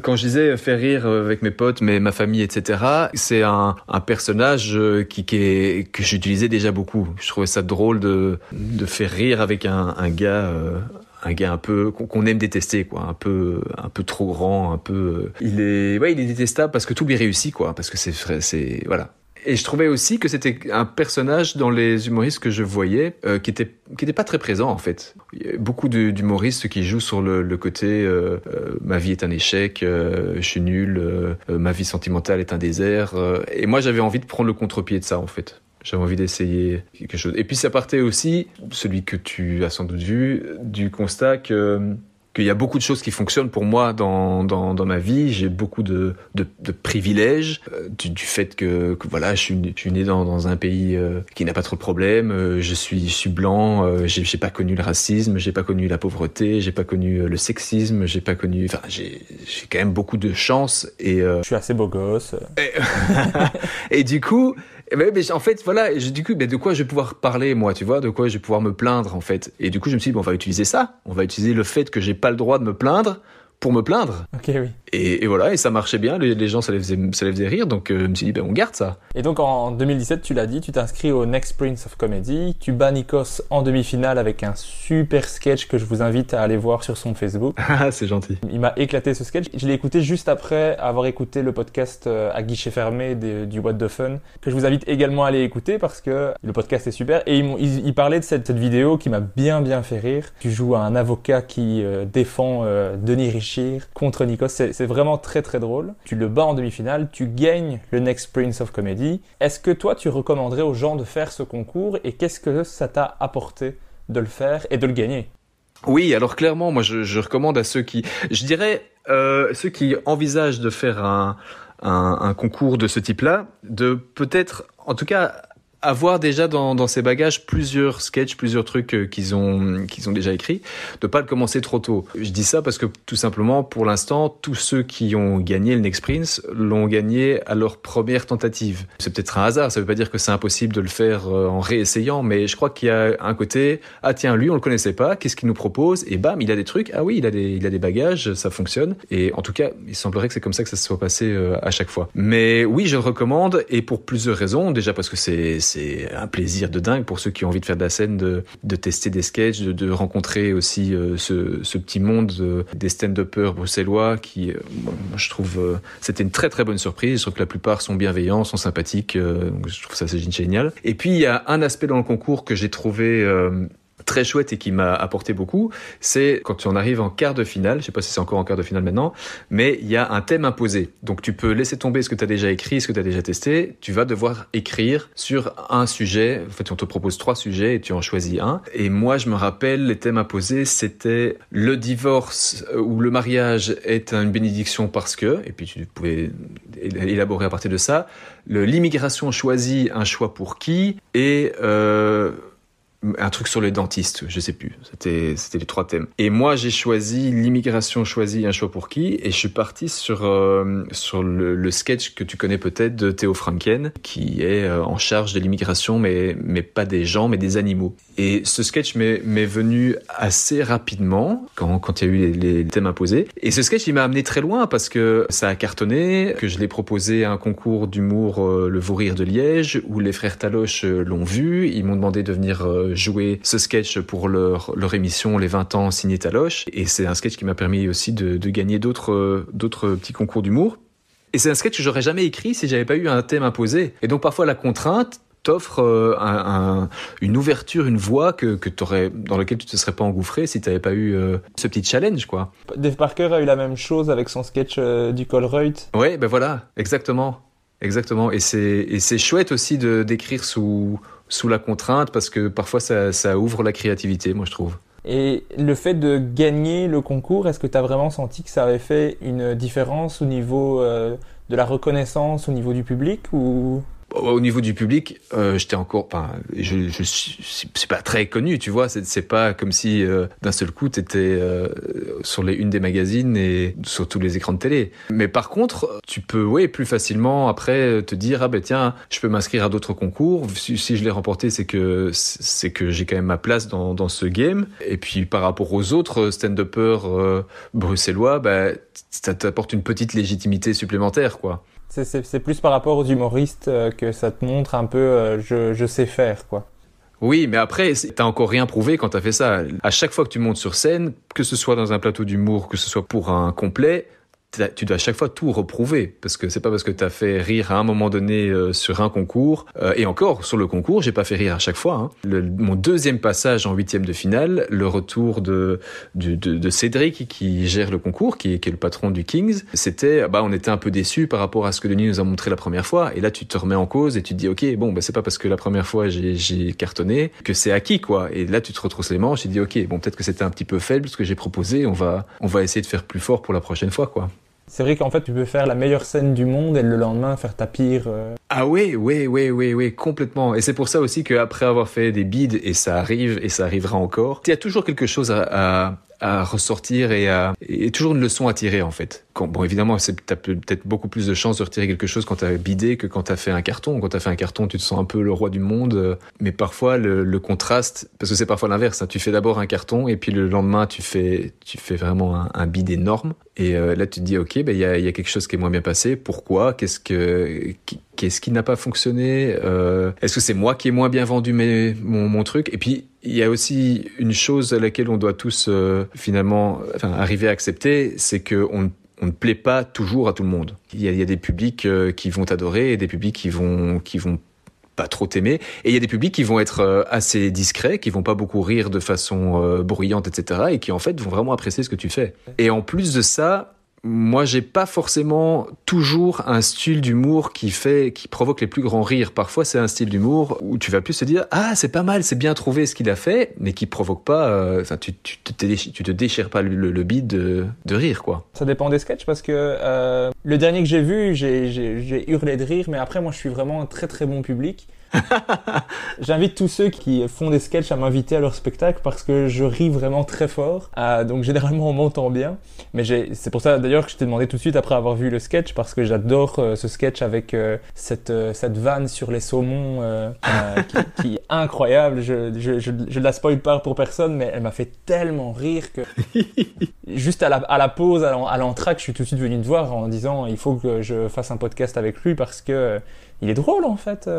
quand je disais faire rire avec mes potes, mais ma famille, etc., c'est un, personnage qui, qui est, que j'utilisais déjà beaucoup. Je trouvais ça drôle de, de faire rire avec un, gars. Euh, un gars un peu qu'on aime détester quoi un peu un peu trop grand un peu il est ouais il est détestable parce que tout lui réussit quoi parce que c'est c'est voilà et je trouvais aussi que c'était un personnage dans les humoristes que je voyais euh, qui était qui était pas très présent en fait. Beaucoup d'humoristes qui jouent sur le, côté euh, euh, ma vie est un échec, je suis nul, ma vie sentimentale est un désert. et moi j'avais envie de prendre le contre-pied de ça en fait. J'avais envie d'essayer quelque chose. Et puis ça partait aussi, celui que tu as sans doute vu, du constat que qu'il y a beaucoup de choses qui fonctionnent pour moi dans, dans, dans ma vie. J'ai beaucoup de, de, de privilèges euh, du, du, fait que, que, voilà, je suis, je suis né dans, dans un pays euh, qui n'a pas trop de problèmes. Euh, je suis, je suis blanc. Euh, j'ai, j'ai pas connu le racisme. J'ai pas connu la pauvreté. J'ai pas connu le sexisme. J'ai pas connu. Enfin, j'ai, j'ai quand même beaucoup de chance. Et je suis assez beau gosse. Et, [laughs] et du coup. Mais, mais, en fait, voilà, je, du coup, de quoi je vais pouvoir parler, moi, tu vois, de quoi je vais pouvoir me plaindre, en fait. Et du coup, je me suis dit, bon, on va utiliser ça. On va utiliser le fait que j'ai pas le droit de me plaindre pour me plaindre. Ok, oui. Et, et voilà, et ça marchait bien, les, les gens, ça les, faisait, ça les faisait rire, donc euh, je me suis dit, ben, on garde ça. Et donc en 2017, tu l'as dit, tu t'inscris au Next Prince of Comedy, tu bats Nikos en demi-finale avec un super sketch que je vous invite à aller voir sur son Facebook. [laughs] Ah, c'est gentil. Il m'a éclaté ce sketch. Je l'ai écouté juste après avoir écouté le podcast euh, à guichet fermé des- du What the Fun, que je vous invite également à aller écouter parce que le podcast est super. Et ils, ils- ils parlaient de cette, cette vidéo qui m'a bien bien fait rire. Tu joues à un avocat qui euh, défend euh, Denis Contre Nikos. C'est vraiment très très drôle. Tu le bats en demi-finale, tu gagnes le Next Prince of Comedy. Est-ce que toi tu recommanderais aux gens de faire ce concours et qu'est-ce que ça t'a apporté de le faire et de le gagner? Oui, alors clairement, moi je, recommande à ceux qui, je dirais, euh, ceux qui envisagent de faire un, un, un concours de ce type-là, de peut-être, en tout cas, avoir déjà dans, ses bagages plusieurs sketchs, plusieurs trucs euh, qu'ils ont qu'ils ont déjà écrits, de pas le commencer trop tôt. Je dis ça parce que tout simplement, pour l'instant, tous ceux qui ont gagné le Next Prince l'ont gagné à leur première tentative. C'est peut-être un hasard, ça veut pas dire que c'est impossible de le faire euh, en réessayant, mais je crois qu'il y a un côté, ah tiens, lui on le connaissait pas, qu'est-ce qu'il nous propose? Et bam, il a des trucs, ah oui, il a des, il a des bagages, ça fonctionne. Et en tout cas, il semblerait que c'est comme ça que ça se soit passé euh, à chaque fois. Mais oui, je le recommande, et pour plusieurs raisons. Déjà parce que c'est c'est un plaisir de dingue pour ceux qui ont envie de faire de la scène, de, de tester des sketchs, de, de rencontrer aussi euh, ce, ce petit monde euh, des stand-uppers bruxellois qui, euh, moi, je trouve, euh, c'était une très très bonne surprise. Je trouve que la plupart sont bienveillants, sont sympathiques. euh, donc je trouve ça c'est génial. Et puis il y a un aspect dans le concours que j'ai trouvé très chouette et qui m'a apporté beaucoup, c'est quand on arrive en quart de finale, je sais pas si c'est encore en quart de finale maintenant, mais il y a un thème imposé. Donc tu peux laisser tomber ce que tu as déjà écrit, ce que tu as déjà testé, tu vas devoir écrire sur un sujet, en fait on te propose trois sujets et tu en choisis un. Et moi je me rappelle, les thèmes imposés, c'était le divorce euh, ou le mariage est une bénédiction parce que, et puis tu pouvais élaborer à partir de ça, l'immigration choisit un choix pour qui, et... Euh, un truc sur les dentistes, je sais plus. C'était c'était les trois thèmes. Et moi j'ai choisi l'immigration choisit un choix pour qui et je suis parti sur euh, sur le, le sketch que tu connais peut-être de Théo Franken qui est euh, en charge de l'immigration mais mais pas des gens mais des animaux. Et ce sketch m'est m'est venu assez rapidement quand quand il y a eu les, thèmes imposés. Et ce sketch il m'a amené très loin parce que ça a cartonné, que je l'ai proposé à un concours d'humour euh, le Vaurire de Liège où les frères Taloche euh, l'ont vu, ils m'ont demandé de venir jouer ce sketch pour leur, leur émission Les 20 ans signé Taloche. Et c'est un sketch qui m'a permis aussi de, de gagner d'autres petits concours d'humour. Et c'est un sketch que j'aurais jamais écrit si j'avais pas eu un thème imposé. Et donc parfois la contrainte t'offre euh, un, un- une ouverture, une voie que, que t'aurais, dans laquelle tu te serais pas engouffré si t'avais pas eu euh, ce petit challenge, quoi. Dave Parker a eu la même chose avec son sketch euh, du Colruyt. Ouais, ben voilà, exactement, exactement. Et c'est et c'est chouette aussi de d'écrire sous sous la contrainte parce que parfois ça ça ouvre la créativité, moi je trouve. Et le fait de gagner le concours, est-ce que tu as vraiment senti que ça avait fait une différence au niveau euh, de la reconnaissance, au niveau du public ou? Au niveau du public, euh, j'étais encore, enfin, je, je c'est pas très connu, tu vois. C'est, c'est pas comme si euh, d'un seul coup t'étais euh, sur les unes des magazines et sur tous les écrans de télé. Mais par contre, tu peux, ouais, plus facilement après te dire ah ben tiens, je peux m'inscrire à d'autres concours. Si, si je l'ai remporté, c'est que c'est que j'ai quand même ma place dans dans ce game. Et puis par rapport aux autres stand-uppers euh, bruxellois, bah ça t'apporte une petite légitimité supplémentaire, quoi. C'est, plus par rapport aux humoristes euh, que ça te montre un peu euh, je, je sais faire quoi Oui, mais après, t'as encore rien prouvé quand t'as fait ça. À chaque fois que tu montes sur scène, que ce soit dans un plateau d'humour, que ce soit pour un complet, tu dois à chaque fois tout reprouver. Parce que c'est pas parce que t'as fait rire à un moment donné euh, sur un concours, euh, et encore, sur le concours, j'ai pas fait rire à chaque fois. hein. Mon deuxième passage en huitième de finale, le retour de, Cédric qui gère le concours, qui, est- le patron du Kings, c'était, bah, on était un peu déçus par rapport à ce que Denis nous a montré la première fois. Et là, tu te remets en cause et tu te dis, ok, bon, bah, c'est pas parce que la première fois j'ai, cartonné que c'est acquis, quoi. Et là, tu te retrousses les manches et tu dis, ok, bon, peut-être que c'était un petit peu faible ce que j'ai proposé. On va, on va essayer de faire plus fort pour la prochaine fois, quoi. C'est vrai qu'en fait tu peux faire la meilleure scène du monde et le lendemain faire ta pire euh, Ah oui, oui, oui, oui, oui, complètement. Et c'est pour ça aussi qu'après avoir fait des bides, et ça arrive, et ça arrivera encore, il y a toujours quelque chose à, à, à ressortir et, à, et toujours une leçon à tirer en fait. Bon, évidemment, t'as peut-être beaucoup plus de chances de retirer quelque chose quand t'as bidé que quand t'as fait un carton. Quand t'as fait un carton, tu te sens un peu le roi du monde. Mais parfois, le, le contraste, parce que c'est parfois l'inverse. Hein, tu fais d'abord un carton et puis le lendemain, tu fais, tu fais vraiment un, un bid énorme. Et euh, là, tu te dis, ok, ben il y a, y a quelque chose qui est moins bien passé. Pourquoi? Qu'est-ce que qu'est-ce qui n'a pas fonctionné? Euh, Est-ce que c'est moi qui ai moins bien vendu mes, mon, mon truc? Et puis il y a aussi une chose à laquelle on doit tous euh, finalement enfin, arriver à accepter, c'est que on, on, ne plaît pas toujours à tout le monde. Il y a, des publics euh, qui vont t'adorer et des publics qui vont qui vont pas trop t'aimer. Et il y a des publics qui vont être euh, assez discrets, qui vont pas beaucoup rire de façon euh, bruyante, etc. Et qui en fait vont vraiment apprécier ce que tu fais. Et en plus de ça, moi, j'ai pas forcément toujours un style d'humour qui fait, qui provoque les plus grands rires. Parfois, c'est un style d'humour où tu vas plus te dire, ah, c'est pas mal, c'est bien trouvé ce qu'il a fait, mais qui provoque pas, euh, enfin, tu, tu, tu te déchires pas le, le, le bide de, de, rire, quoi. Ça dépend des sketchs parce que euh, le dernier que j'ai vu, j'ai hurlé de rire, mais après, moi, je suis vraiment un très très bon public. [laughs] J'invite tous ceux qui font des sketchs à m'inviter à leur spectacle parce que je ris vraiment très fort. Euh, donc généralement on m'entend bien. Mais c'est pour ça d'ailleurs que je t'ai demandé tout de suite après avoir vu le sketch parce que j'adore euh, ce sketch avec euh, cette, cette vanne sur les saumons qui, [laughs] qui, est incroyable. Je, je, je, je, la spoil pas pour personne mais elle m'a fait tellement rire que [laughs] juste à la, à la pause, à l'entraque, je suis tout de suite venu te voir en disant il faut que je fasse un podcast avec lui parce que il est drôle en fait.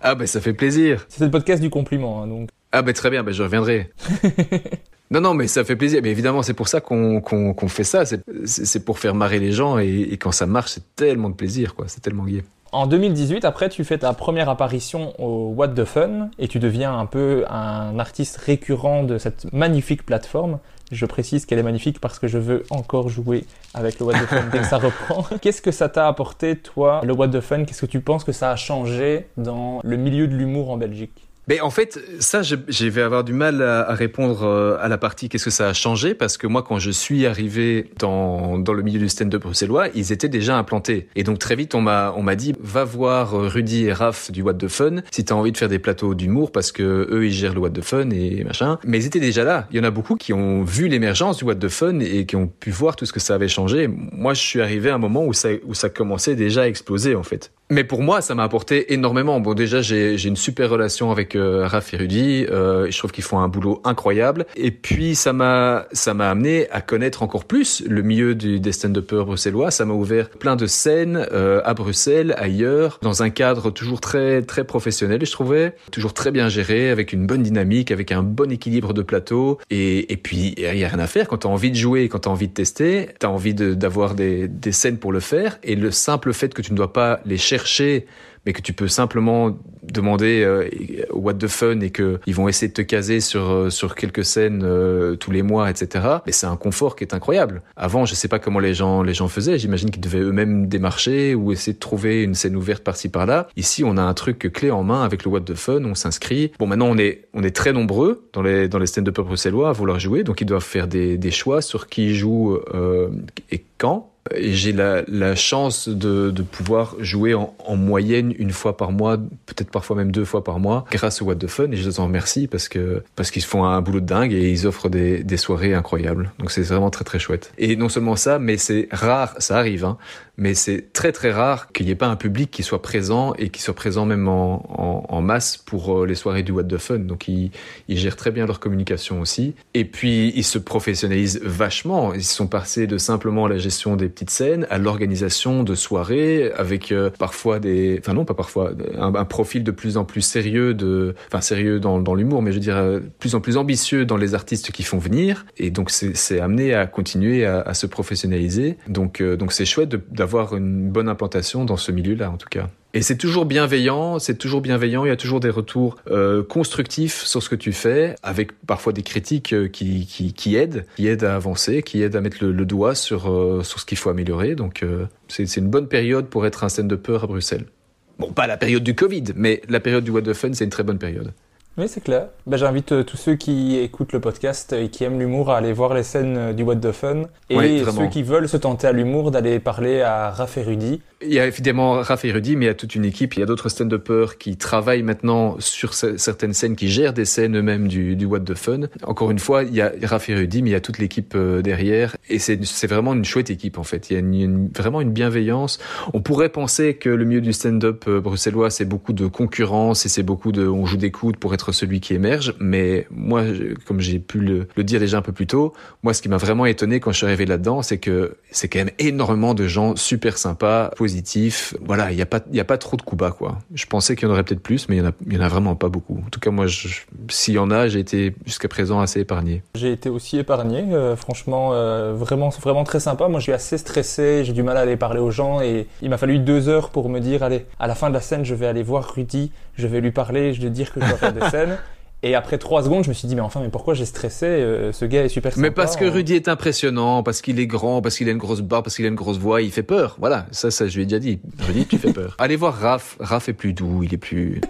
Ah ben ça fait plaisir. C'était le podcast du compliment, hein, donc. Ah ben très bien, ben je reviendrai. [laughs] non non mais ça fait plaisir. Mais évidemment c'est pour ça qu'on qu'on fait ça. C'est pour faire marrer les gens et, et quand ça marche c'est tellement de plaisir quoi. C'est tellement gai. En 2018, après, tu fais ta première apparition au What the Fun et tu deviens un peu un artiste récurrent de cette magnifique plateforme. Je précise qu'elle est magnifique parce que je veux encore jouer avec le What the Fun. Dès que ça reprend. [laughs] Qu'est-ce que ça t'a apporté, toi, le What the Fun? Qu'est-ce que tu penses que ça a changé dans le milieu de l'humour en Belgique? Mais en fait, ça, je, vais avoir du mal à, à, répondre euh, à la partie qu'est-ce que ça a changé? Parce que moi, quand je suis arrivé dans, dans le milieu du stand-up bruxellois, ils étaient déjà implantés. Et donc très vite, on m'a on m'a dit va voir Rudy et Raph du What the Fun si t'as envie de faire des plateaux d'humour parce que eux ils gèrent le What the Fun et machin. Mais ils étaient déjà là. Il y en a beaucoup qui ont vu l'émergence du What the Fun et qui ont pu voir tout ce que ça avait changé. Moi, je suis arrivé à un moment où ça où ça commençait déjà à exploser en fait. Mais pour moi, ça m'a apporté énormément. Bon, déjà, j'ai une super relation avec euh, Raph et Rudy. Euh, je trouve qu'ils font un boulot incroyable. Et puis, ça m'a ça m'a amené à connaître encore plus le milieu du, des stand-uppers bruxellois. Ça m'a ouvert plein de scènes euh, à Bruxelles, ailleurs, dans un cadre toujours très très professionnel. Je trouvais toujours très bien géré, avec une bonne dynamique, avec un bon équilibre de plateau. Et, et puis, il y a rien à faire quand t'as envie de jouer, quand t'as envie de tester, t'as envie d'avoir de, des, des scènes pour le faire. Et le simple fait que tu ne dois pas les chercher mais que tu peux simplement demander euh, what the fun et que ils vont essayer de te caser sur euh, sur quelques scènes euh, tous les mois, etc. Mais c'est un confort qui est incroyable. Avant, je sais pas comment les gens les gens faisaient. J'imagine qu'ils devaient eux-mêmes démarcher ou essayer de trouver une scène ouverte par-ci par-là. Ici, on a un truc clé en main avec le what the fun. On s'inscrit. Bon, maintenant on est on est très nombreux dans les dans les scènes de peuple bruxellois à vouloir jouer, donc ils doivent faire des des choix sur qui joue euh, et quand et j'ai la, la, chance de, de pouvoir jouer en, en, moyenne une fois par mois, peut-être parfois même deux fois par mois, grâce au What the Fun. Et je les en remercie parce que parce qu'ils font un boulot de dingue et ils offrent des, des soirées incroyables. Donc c'est vraiment très très chouette. Et non seulement ça, mais c'est rare, ça arrive, hein, mais c'est très très rare qu'il n'y ait pas un public qui soit présent et qui soit présent même en, en, masse pour euh, les soirées du What the Fun. Donc ils, ils gèrent très bien leur communication aussi. Et puis ils se professionnalisent vachement. Ils sont passés de simplement la gestion des petites scènes à l'organisation de soirées avec euh, parfois des, enfin non pas parfois, un, profil de plus en plus sérieux de, enfin sérieux dans, dans l'humour, mais je dire euh, plus en plus ambitieux dans les artistes qui font venir. Et donc c'est amené à continuer à, se professionnaliser. Donc donc c'est chouette d'avoir une bonne implantation dans ce milieu-là en tout cas. Et c'est toujours bienveillant, c'est toujours bienveillant, il y a toujours des retours euh, constructifs sur ce que tu fais, avec parfois des critiques euh, qui, qui, aident, qui aident à avancer, qui aident à mettre le, doigt sur, euh, sur ce qu'il faut améliorer. Donc c'est une bonne période pour être un scène de peur à Bruxelles. Bon, pas la période du Covid, mais la période du What the Fun, c'est une très bonne période. Oui, c'est clair. Ben, J'invite euh, tous ceux qui écoutent le podcast et qui aiment l'humour à aller voir les scènes du What the Fun. Et oui, ceux qui veulent se tenter à l'humour d'aller parler à Raph et Rudy. Il y a évidemment Raph Rudy, mais il y a toute une équipe. Il y a d'autres stand-uppers qui travaillent maintenant sur certaines scènes, qui gèrent des scènes eux-mêmes du, What the Fun. Encore une fois, il y a Raph Rudy, mais il y a toute l'équipe euh, derrière. Et c'est vraiment une chouette équipe, en fait. Il y a vraiment une bienveillance. On pourrait penser que le milieu du stand-up euh, bruxellois, c'est beaucoup de concurrence et c'est beaucoup de, on joue des coudes pour être celui qui émerge. Mais moi, comme j'ai pu le dire déjà un peu plus tôt, moi, ce qui m'a vraiment étonné quand je suis arrivé là-dedans, c'est que c'est quand même énormément de gens super sympas, positif. Voilà, il n'y a pas, il y a pas trop de coups bas, quoi. Je pensais qu'il y en aurait peut-être plus, mais il y en en a vraiment pas beaucoup. En tout cas, moi, s'il y en a, j'ai été jusqu'à présent assez épargné. J'ai été aussi épargné, euh, franchement, euh, vraiment, vraiment très sympa. Moi, je suis assez stressé, j'ai du mal à aller parler aux gens et il m'a fallu deux heures pour me dire, allez, à la fin de la scène, je vais aller voir Rudy, je vais lui parler, je vais dire que je dois faire des [laughs] scènes. Et après trois secondes, je me suis dit, mais enfin, mais pourquoi j'ai stressé euh, Ce gars est super sympa. Mais parce que Rudy est impressionnant, parce qu'il est grand, parce qu'il a une grosse barbe, parce qu'il a une grosse voix, il fait peur. Voilà, ça, ça, je lui ai déjà dit. Rudy, tu fais peur. [laughs] Allez voir Raph. Raph est plus doux, il est plus...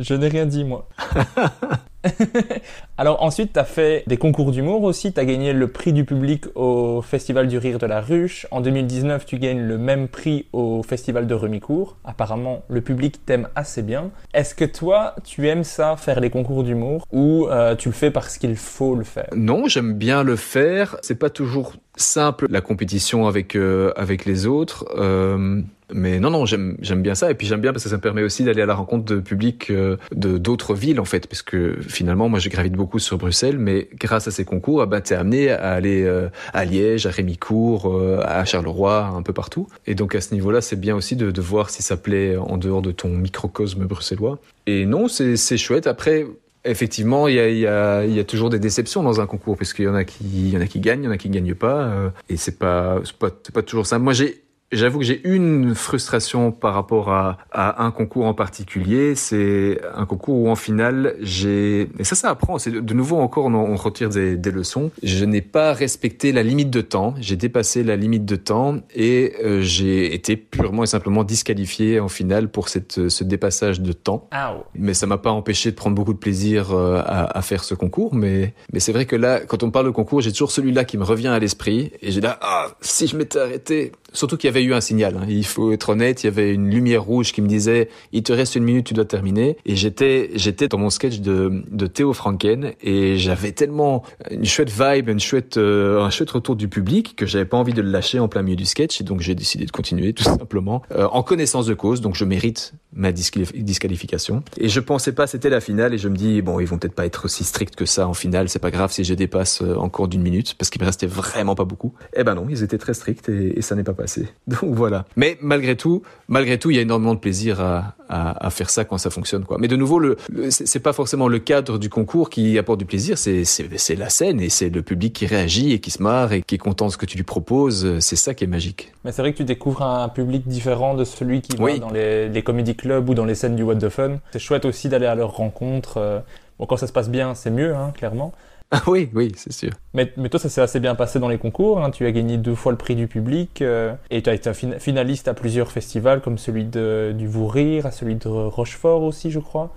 je n'ai rien dit, moi. [laughs] [laughs] Alors ensuite, tu as fait des concours d'humour aussi, tu as gagné le prix du public au Festival du Rire de la Ruche. En 2019, tu gagnes le même prix au Festival de Remicourt. Apparemment, le public t'aime assez bien. Est-ce que toi, tu aimes ça, faire les concours d'humour, ou euh, tu le fais parce qu'il faut le faire? Non, j'aime bien le faire. C'est pas toujours simple la compétition avec euh, avec les autres. Euh, mais non, non, j'aime bien ça et puis j'aime bien parce que ça me permet aussi d'aller à la rencontre de public euh, de d'autres villes en fait, parce que finalement moi je gravite beaucoup sur Bruxelles, mais grâce à ces concours, ah ben t'es amené à aller à Liège, à Rémicourt, à Charleroi, un peu partout. Et donc à ce niveau-là, c'est bien aussi de, de voir si ça plaît en dehors de ton microcosme bruxellois. Et non, c'est c'est chouette. Après, Effectivement, il y a, y, a, y a, toujours des déceptions dans un concours parce qu'il y en a qui, y en a qui gagnent, il y en a qui gagnent pas, euh, et c'est pas, c'est pas, pas toujours ça. Moi, j'ai J'avoue que j'ai une frustration par rapport à, à un concours en particulier. C'est un concours où en finale, j'ai... Et ça, ça apprend. C'est de nouveau encore, on, on retire des, des, leçons. Je n'ai pas respecté la limite de temps. J'ai dépassé la limite de temps et euh, j'ai été purement et simplement disqualifié en finale pour cette, ce dépassage de temps. Mais ça m'a pas empêché de prendre beaucoup de plaisir euh, à, à faire ce concours. Mais, mais c'est vrai que là, quand on parle de concours, j'ai toujours celui-là qui me revient à l'esprit. Et j'ai là, ah, si je m'étais arrêté. Surtout qu'il y avait eu un signal. Hein. Il faut être honnête, il y avait une lumière rouge qui me disait il te reste une minute, tu dois terminer. Et j'étais j'étais dans mon sketch de, Théo Franken et j'avais tellement une chouette vibe, une chouette euh, un chouette retour du public que j'avais pas envie de le lâcher en plein milieu du sketch et donc j'ai décidé de continuer tout simplement euh, en connaissance de cause. Donc je mérite ma disqualification et je pensais pas c'était la finale et je me dis bon ils vont peut-être pas être aussi stricts que ça en finale. C'est pas grave si je dépasse euh, encore d'une minute parce qu'il me restait vraiment pas beaucoup. Eh ben non, ils étaient très stricts et ça n'est pas passé. [laughs] Donc voilà. Mais malgré tout, malgré tout, il y a énormément de plaisir à, à, à faire ça quand ça fonctionne, quoi. Mais de nouveau, le, c'est pas forcément le cadre du concours qui apporte du plaisir, c'est c'est la scène et c'est le public qui réagit et qui se marre et qui est content de ce que tu lui proposes. C'est ça qui est magique. Mais c'est vrai que tu découvres un public différent de celui qui va dans les, les comédie clubs ou dans les scènes du What the Fun. C'est chouette aussi d'aller à leur rencontre. Euh, bon, quand ça se passe bien, c'est mieux, hein, clairement. Ah oui, oui, c'est sûr. Mais, mais, toi, ça s'est assez bien passé dans les concours. Hein. Tu as gagné deux fois le prix du public euh, et tu as été finaliste à plusieurs festivals comme celui de, du Vourir, à celui de Rochefort aussi, je crois.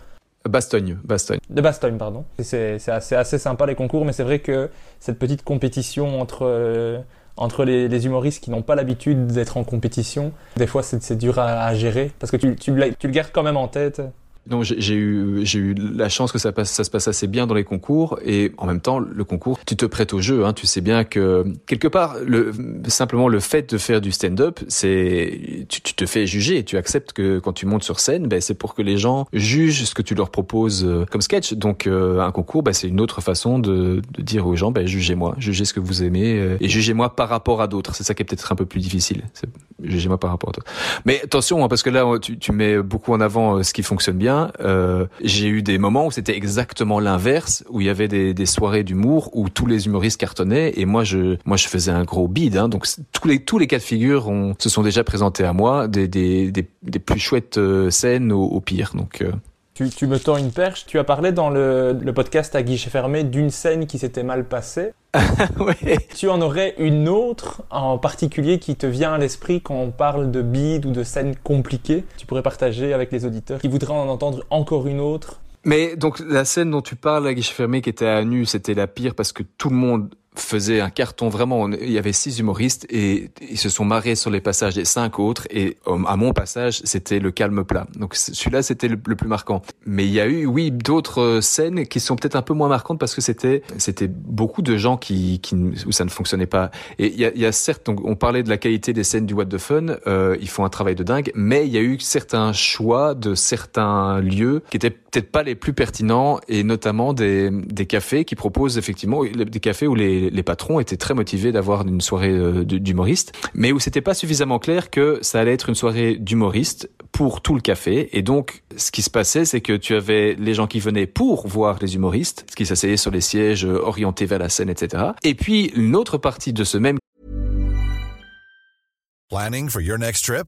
Bastogne, Bastogne. De Bastogne, pardon. C'est assez, assez sympa les concours, mais c'est vrai que cette petite compétition entre, euh, entre les, les, humoristes qui n'ont pas l'habitude d'être en compétition, des fois c'est dur à, à, gérer parce que tu, tu, tu le gardes quand même en tête. Donc j'ai eu j'ai eu la chance que ça passe ça se passe assez bien dans les concours et en même temps le concours tu te prêtes au jeu hein, tu sais bien que quelque part le simplement le fait de faire du stand-up c'est tu, tu, te fais juger tu acceptes que quand tu montes sur scène ben c'est pour que les gens jugent ce que tu leur proposes euh, comme sketch. Donc euh, un concours ben, c'est une autre façon de, de dire aux gens ben jugez-moi jugez ce que vous aimez euh, et jugez-moi par rapport à d'autres. C'est ça qui est peut-être un peu plus difficile jugez-moi par rapport à d'autres mais attention hein, parce que là tu, tu mets beaucoup en avant ce qui fonctionne bien euh, j'ai eu des moments où c'était exactement l'inverse, où il y avait des, soirées d'humour où tous les humoristes cartonnaient et moi je moi je faisais un gros bide. Hein, donc tous les tous les cas de figure ont, se sont déjà présentés à moi, des, des plus chouettes euh, scènes au, au pire. Donc euh, tu, tu, me tends une perche. Tu as parlé dans le, le podcast à guichet fermé d'une scène qui s'était mal passée. [laughs] Tu en aurais une autre en particulier qui te vient à l'esprit quand on parle de bide ou de scènes compliquées. Tu pourrais partager avec les auditeurs qui voudraient en entendre encore une autre? Mais donc la scène dont tu parles à guichet fermé qui était à nu, c'était la pire parce que tout le monde faisait un carton vraiment. Il y avait six humoristes et ils se sont marrés sur les passages des cinq autres. Et à mon passage, c'était le calme plat. Donc celui-là, c'était le, plus marquant. Mais il y a eu, oui, d'autres scènes qui sont peut-être un peu moins marquantes parce que c'était c'était beaucoup de gens qui, qui où ça ne fonctionnait pas. Et il y a, il y a certes, on, parlait de la qualité des scènes du What the Fun. Euh, ils font un travail de dingue, mais il y a eu certains choix de certains lieux qui étaient peut-être pas les plus pertinents et notamment des, des cafés qui proposent effectivement des cafés où les, les patrons étaient très motivés d'avoir une soirée euh, d'humoriste, mais où c'était pas suffisamment clair que ça allait être une soirée d'humoriste pour tout le café. Et donc, ce qui se passait, c'est que tu avais les gens qui venaient pour voir les humoristes, qui s'asseyaient sur les sièges euh, orientés vers la scène, etc. Et puis, une autre partie de ce même Planning for your next trip?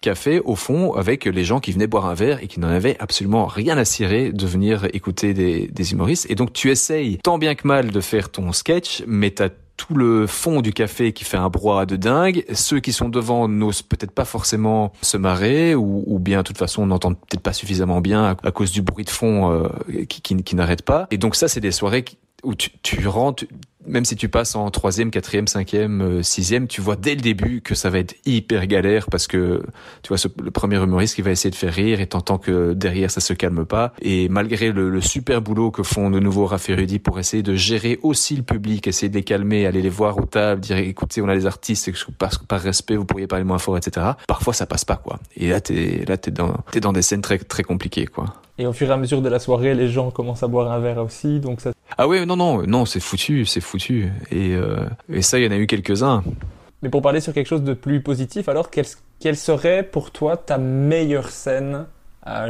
Café au fond avec les gens qui venaient boire un verre et qui n'en avaient absolument rien à cirer de venir écouter des, des humoristes. Et donc tu essayes tant bien que mal de faire ton sketch, mais t'as tout le fond du café qui fait un brouhaha de dingue. Ceux qui sont devant n'osent peut-être pas forcément se marrer ou, ou bien, de toute façon, on n'entend peut-être pas suffisamment bien à, cause du bruit de fond euh, qui, qui, qui n'arrête pas. Et donc ça, c'est des soirées où tu, tu rentres, même si tu passes en troisième, quatrième, cinquième, euh, sixième, tu vois dès le début que ça va être hyper galère parce que tu vois ce, le premier humoriste qui va essayer de faire rire et t'entends que derrière ça se calme pas et malgré le, le super boulot que font de nouveau Raph Rudy pour essayer de gérer aussi le public, essayer de les calmer, aller les voir aux tables, dire écoutez on a des artistes et par, par respect vous pourriez parler moins fort, etc. Parfois ça passe pas quoi. Et là t'es là t'es dans t'es dans des scènes très très compliquées quoi. Et au fur et à mesure de la soirée, les gens commencent à boire un verre aussi, donc ça. Ah ouais, non, non, non, c'est foutu, c'est foutu. Et, euh, et ça, il y en a eu quelques-uns. Mais pour parler sur quelque chose de plus positif, alors quelle serait pour toi ta meilleure scène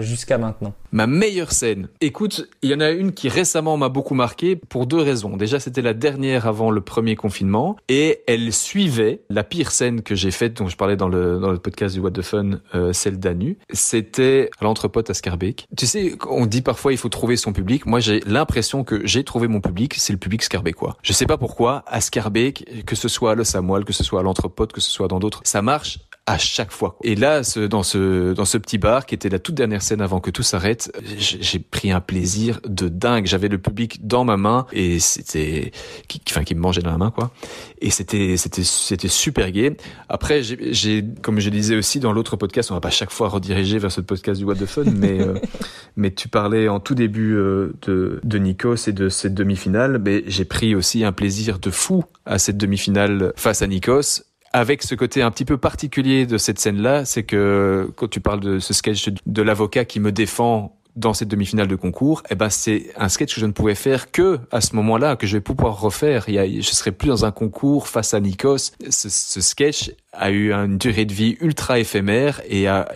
jusqu'à maintenant Ma meilleure scène. Écoute, il y en a une qui récemment m'a beaucoup marqué pour deux raisons. Déjà, c'était la dernière avant le premier confinement et elle suivait la pire scène que j'ai faite, dont je parlais dans le, dans le podcast du What the Fun, euh, celle d'Anu. C'était à l'entrepote à Scarbeck. Tu sais, on dit parfois il faut trouver son public. Moi, j'ai l'impression que j'ai trouvé mon public, c'est le public scarbecquois. Je sais pas pourquoi, à Scarbeck, que ce soit à Le Samoil, que ce soit à l'entrepote, que ce soit dans d'autres, ça marche à chaque fois. Et là, ce, dans ce dans ce petit bar qui était la toute dernière scène avant que tout s'arrête, j'ai pris un plaisir de dingue. J'avais le public dans ma main et c'était, qui, enfin, qui me mangeait dans la main, quoi. Et c'était c'était c'était super gai. Après, j'ai comme je disais aussi dans l'autre podcast, on va pas chaque fois rediriger vers ce podcast du What the Fun, mais euh, [laughs] mais tu parlais en tout début euh, de de Nikos et de cette demi-finale. Mais j'ai pris aussi un plaisir de fou à cette demi-finale face à Nikos avec ce côté un petit peu particulier de cette scène-là, c'est que quand tu parles de ce sketch de l'avocat qui me défend dans cette demi-finale de concours, eh ben c'est un sketch que je ne pouvais faire que à ce moment-là, que je vais pouvoir refaire. Il je serai plus dans un concours face à Nikos. Ce, sketch a eu une durée de vie ultra éphémère et a,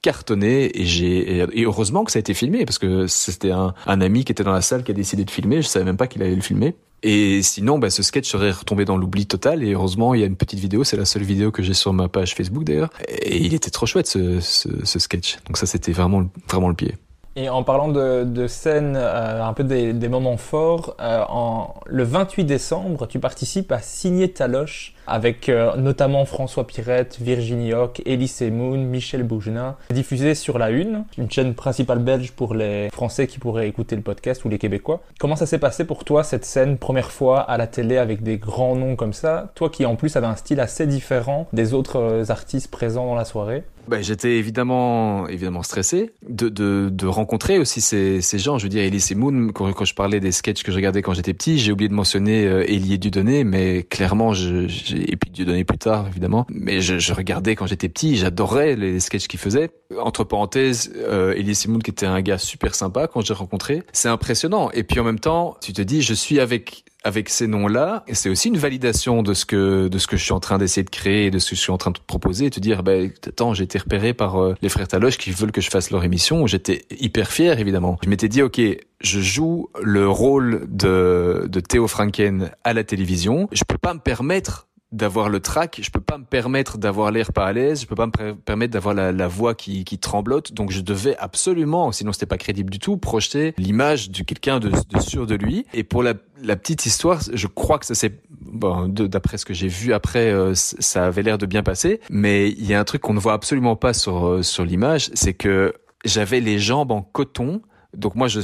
cartonné et et heureusement que ça a été filmé parce que c'était un, un ami qui était dans la salle qui a décidé de filmer. Je savais même pas qu'il allait le filmer. Et sinon, bah, ce sketch serait retombé dans l'oubli total. Et heureusement, il y a une petite vidéo. C'est la seule vidéo que j'ai sur ma page Facebook d'ailleurs. Et il était trop chouette ce, sketch. Donc ça, c'était vraiment, vraiment le pied. Et en parlant de, scènes, euh, un peu des, des moments forts, euh, en, le 28 décembre, tu participes à Signer ta loche avec euh, notamment François Pirette, Virginie Hoc, Elise Moon, Michel Bougenin, diffusé sur La Une, une chaîne principale belge pour les Français qui pourraient écouter le podcast ou les Québécois. Comment ça s'est passé pour toi cette scène première fois à la télé avec des grands noms comme ça? Toi qui en plus avais un style assez différent des autres euh, artistes présents dans la soirée? Ben, j'étais évidemment, évidemment stressé de, de, de rencontrer aussi ces, ces gens. Je veux dire, Elise Moon, quand, je parlais des sketchs que je regardais quand j'étais petit, j'ai oublié de mentionner euh, Elie Dudonné, mais clairement, je, et puis Dudonné plus tard, évidemment. Mais je, je regardais quand j'étais petit, j'adorais les sketchs qu'il faisait. Entre parenthèses, euh, Elise Moon, qui était un gars super sympa quand j'ai rencontré, c'est impressionnant. Et puis en même temps, tu te dis, je suis avec avec ces noms-là, et c'est aussi une validation de ce que de ce que je suis en train d'essayer de créer, de ce que je suis en train de proposer, et te dire, ben attends, j'ai été repéré par euh, les frères Taloche qui veulent que je fasse leur émission. J'étais hyper fier, évidemment. Je m'étais dit, ok, je joue le rôle de de Théo Franken à la télévision. Je peux pas me permettre d'avoir le trac, je peux pas me permettre d'avoir l'air pas à l'aise, je peux pas me permettre d'avoir la, voix qui, qui tremblote, donc je devais absolument, sinon c'était pas crédible du tout, projeter l'image de quelqu'un de, de, sûr de lui. Et pour la, petite histoire, je crois que ça s'est, bon, d'après ce que j'ai vu après, euh, ça avait l'air de bien passer, mais il y a un truc qu'on ne voit absolument pas sur euh, sur l'image, c'est que j'avais les jambes en coton donc moi, je,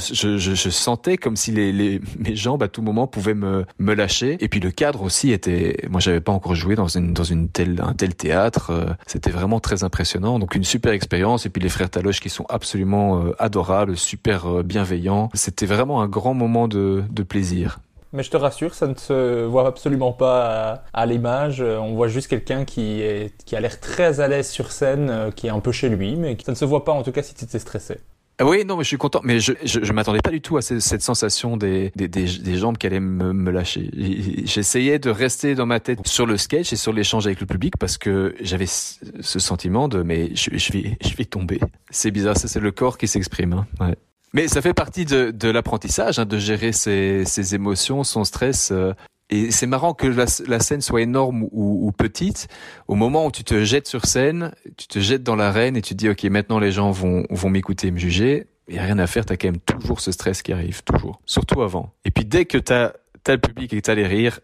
sentais comme si les, [laughs] mes jambes à tout moment pouvaient me, me lâcher. Et puis le cadre aussi était. Moi, j'avais pas encore joué dans une dans une telle un tel théâtre. Euh, c'était vraiment très impressionnant. Donc une super expérience. Et puis les frères Taloche qui sont absolument euh, adorables, super euh, bienveillants. C'était vraiment un grand moment de, de plaisir. Mais je te rassure, ça ne se voit absolument pas à, l'image. On voit juste quelqu'un qui, qui a l'air très à l'aise sur scène, qui est un peu chez lui, mais ça ne se voit pas en tout cas si tu étais stressé. Ah oui, non, mais je suis content. Mais je, je, m'attendais pas du tout à cette, sensation des, des, des, jambes qui allaient me, me lâcher. J'essayais de rester dans ma tête sur le sketch et sur l'échange avec le public parce que j'avais ce sentiment de mais je, je vais je vais tomber. C'est bizarre, ça c'est le corps qui s'exprime. Hein. Ouais. Mais ça fait partie de, de l'apprentissage, hein, de gérer ses, ses, émotions, son stress. Euh, et c'est marrant que la, scène soit énorme ou, petite. Au moment où tu te jettes sur scène, tu te jettes dans l'arène et tu te dis, OK, maintenant les gens vont, vont m'écouter, me juger. Il n'y a rien à faire, tu as quand même toujours ce stress qui arrive, toujours. Surtout avant. Et puis dès que tu as, le public et que tu les rires,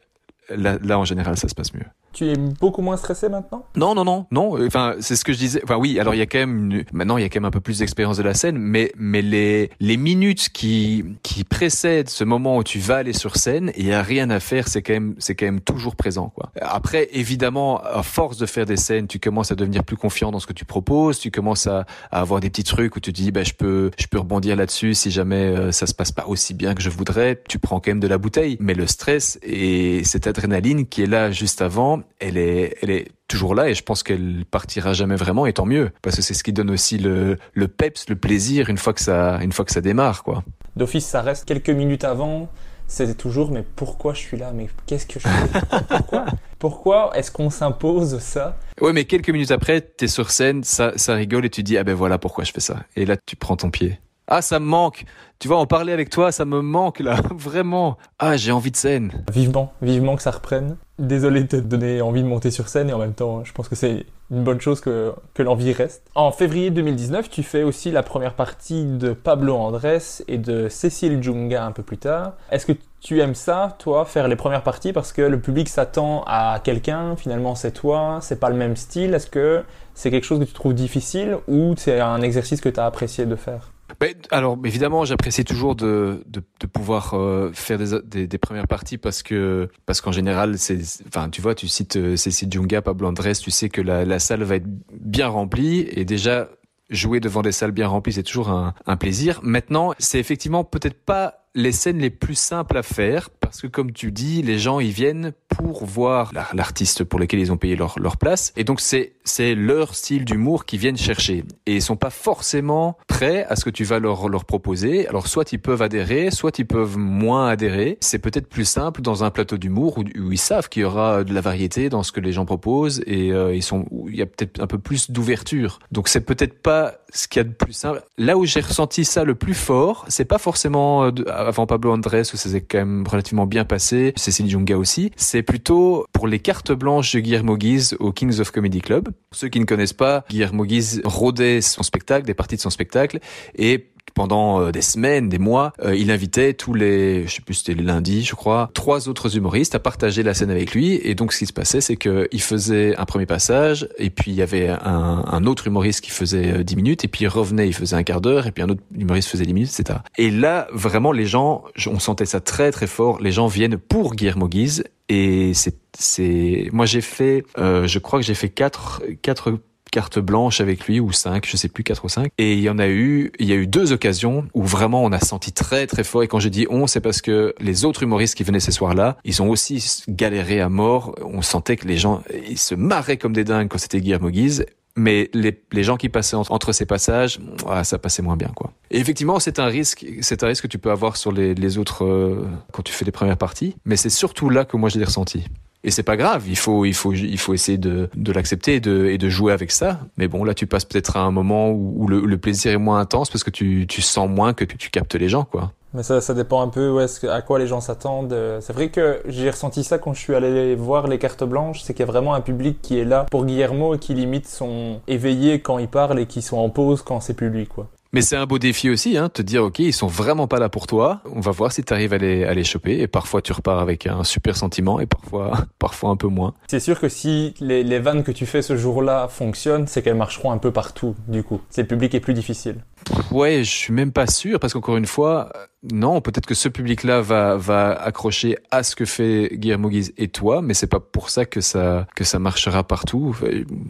là, là, en général, ça se passe mieux. Tu es beaucoup moins stressé maintenant? Non, non, non, non. Enfin, c'est ce que je disais. Enfin, oui. Alors, il y a quand même maintenant, il y a quand même un peu plus d'expérience de la scène, mais mais les les minutes qui qui précèdent ce moment où tu vas aller sur scène, il y a rien à faire. C'est quand même c'est quand même toujours présent, quoi. Après, évidemment, à force de faire des scènes, tu commences à devenir plus confiant dans ce que tu proposes. Tu commences à, à avoir des petits trucs où tu dis, bah, je peux je peux rebondir là-dessus si jamais euh, ça se passe pas aussi bien que je voudrais. Tu prends quand même de la bouteille, mais le stress et cette adrénaline qui est là juste avant, elle est elle est toujours là et je pense qu'elle partira jamais vraiment et tant mieux. Parce que c'est ce qui donne aussi le, le peps, le plaisir une fois que ça une fois que ça démarre quoi. D'office ça reste quelques minutes avant, c'est toujours mais pourquoi je suis là? Mais qu'est-ce que je fais? Pourquoi? Pourquoi est-ce qu'on s'impose ça? Ouais mais quelques minutes après tu es sur scène, ça ça rigole et tu dis ah ben voilà pourquoi je fais ça. Et là tu prends ton pied. Ah, ça me manque. Tu vois, en parler avec toi, ça me manque là, [laughs] vraiment. Ah, j'ai envie de scène. Vivement, vivement que ça reprenne. Désolé de te donner envie de monter sur scène et en même temps, je pense que c'est une bonne chose que, que l'envie reste. En février 2019, tu fais aussi la première partie de Pablo Andrés et de Cécile Junga un peu plus tard. Est-ce que tu aimes ça, toi, faire les premières parties parce que le public s'attend à quelqu'un, finalement c'est toi, c'est pas le même style? Est-ce que c'est quelque chose que tu trouves difficile ou c'est un exercice que tu as apprécié de faire? Ben, alors évidemment, j'apprécie toujours de, de, de pouvoir euh, faire des, des, des, premières parties parce que parce qu'en général, c'est, enfin, tu vois, tu cites euh, Cécile Junga, Pablo Andrés, tu sais que la, la salle va être bien remplie et déjà jouer devant des salles bien remplies, c'est toujours un, un plaisir. Maintenant, c'est effectivement peut-être pas les scènes les plus simples à faire parce que comme tu dis, les gens ils viennent pour voir l'artiste pour lequel ils ont payé leur, leur place et donc c'est c'est leur style d'humour qu'ils viennent chercher et ils sont pas forcément prêts à ce que tu vas leur leur proposer. Alors soit ils peuvent adhérer, soit ils peuvent moins adhérer. C'est peut-être plus simple dans un plateau d'humour où, où, ils savent qu'il y aura de la variété dans ce que les gens proposent et euh, ils sont où il y a peut-être un peu plus d'ouverture. Donc c'est peut-être pas ce qu'il y a de plus simple. Là où j'ai ressenti ça le plus fort, c'est pas forcément euh, avant Pablo Andrés où ça s'est quand même relativement bien passé, Cécile Junga aussi. C'est plutôt pour les cartes blanches de Guillermo Guise au Kings of Comedy Club. Ceux qui ne connaissent pas, Guillermo Guise rodait son spectacle, des parties de son spectacle, et pendant euh, des semaines, des mois, euh, il invitait tous les, je sais plus, c'était le lundi, je crois, trois autres humoristes à partager la scène avec lui. Et donc, ce qui se passait, c'est qu'il faisait un premier passage, et puis il y avait un, un autre humoriste qui faisait 10 minutes, et puis il revenait, il faisait un quart d'heure, et puis un autre humoriste faisait 10 minutes, etc. Et là, vraiment, les gens, on sentait ça très très fort. Les gens viennent pour Guillermo Guise, et c'est, c'est, moi j'ai fait, euh, je crois que j'ai fait quatre, quatre carte blanche avec lui ou cinq, je sais plus quatre ou cinq. Et il y en a eu, il y a eu deux occasions où vraiment on a senti très très fort. Et quand je dis on, c'est parce que les autres humoristes qui venaient ces soirs-là, ils ont aussi galéré à mort. On sentait que les gens, ils se marraient comme des dingues quand c'était Guillermo Guise. Mais les, les gens qui passaient entre, ces passages, ah, ça passait moins bien, quoi. Et effectivement, c'est un risque, c'est un risque que tu peux avoir sur les, les autres euh, quand tu fais les premières parties. Mais c'est surtout là que moi je l'ai ressenti. Et c'est pas grave, il faut, il faut, il faut essayer de, de l'accepter et de, et de jouer avec ça. Mais bon, là, tu passes peut-être à un moment où, le, le, plaisir est moins intense parce que tu, tu sens moins que, que tu captes les gens, quoi. Mais ça, ça dépend un peu ouais, à quoi les gens s'attendent. C'est vrai que j'ai ressenti ça quand je suis allé voir les cartes blanches, c'est qu'il y a vraiment un public qui est là pour Guillermo et qui limite sont éveillés quand il parle et qui sont en pause quand c'est plus lui, quoi. Mais c'est un beau défi aussi, hein, te dire ok, ils sont vraiment pas là pour toi. On va voir si tu arrives à les, à les choper. Et parfois tu repars avec un super sentiment et parfois, [laughs] parfois un peu moins. C'est sûr que si les, les vannes que tu fais ce jour-là fonctionnent, c'est qu'elles marcheront un peu partout. Du coup, c'est le public est plus difficile. Ouais, je suis même pas sûr parce qu'encore une fois, non, peut-être que ce public-là va va accrocher à ce que fait Guillermo Guise et toi, mais c'est pas pour ça que ça que ça marchera partout.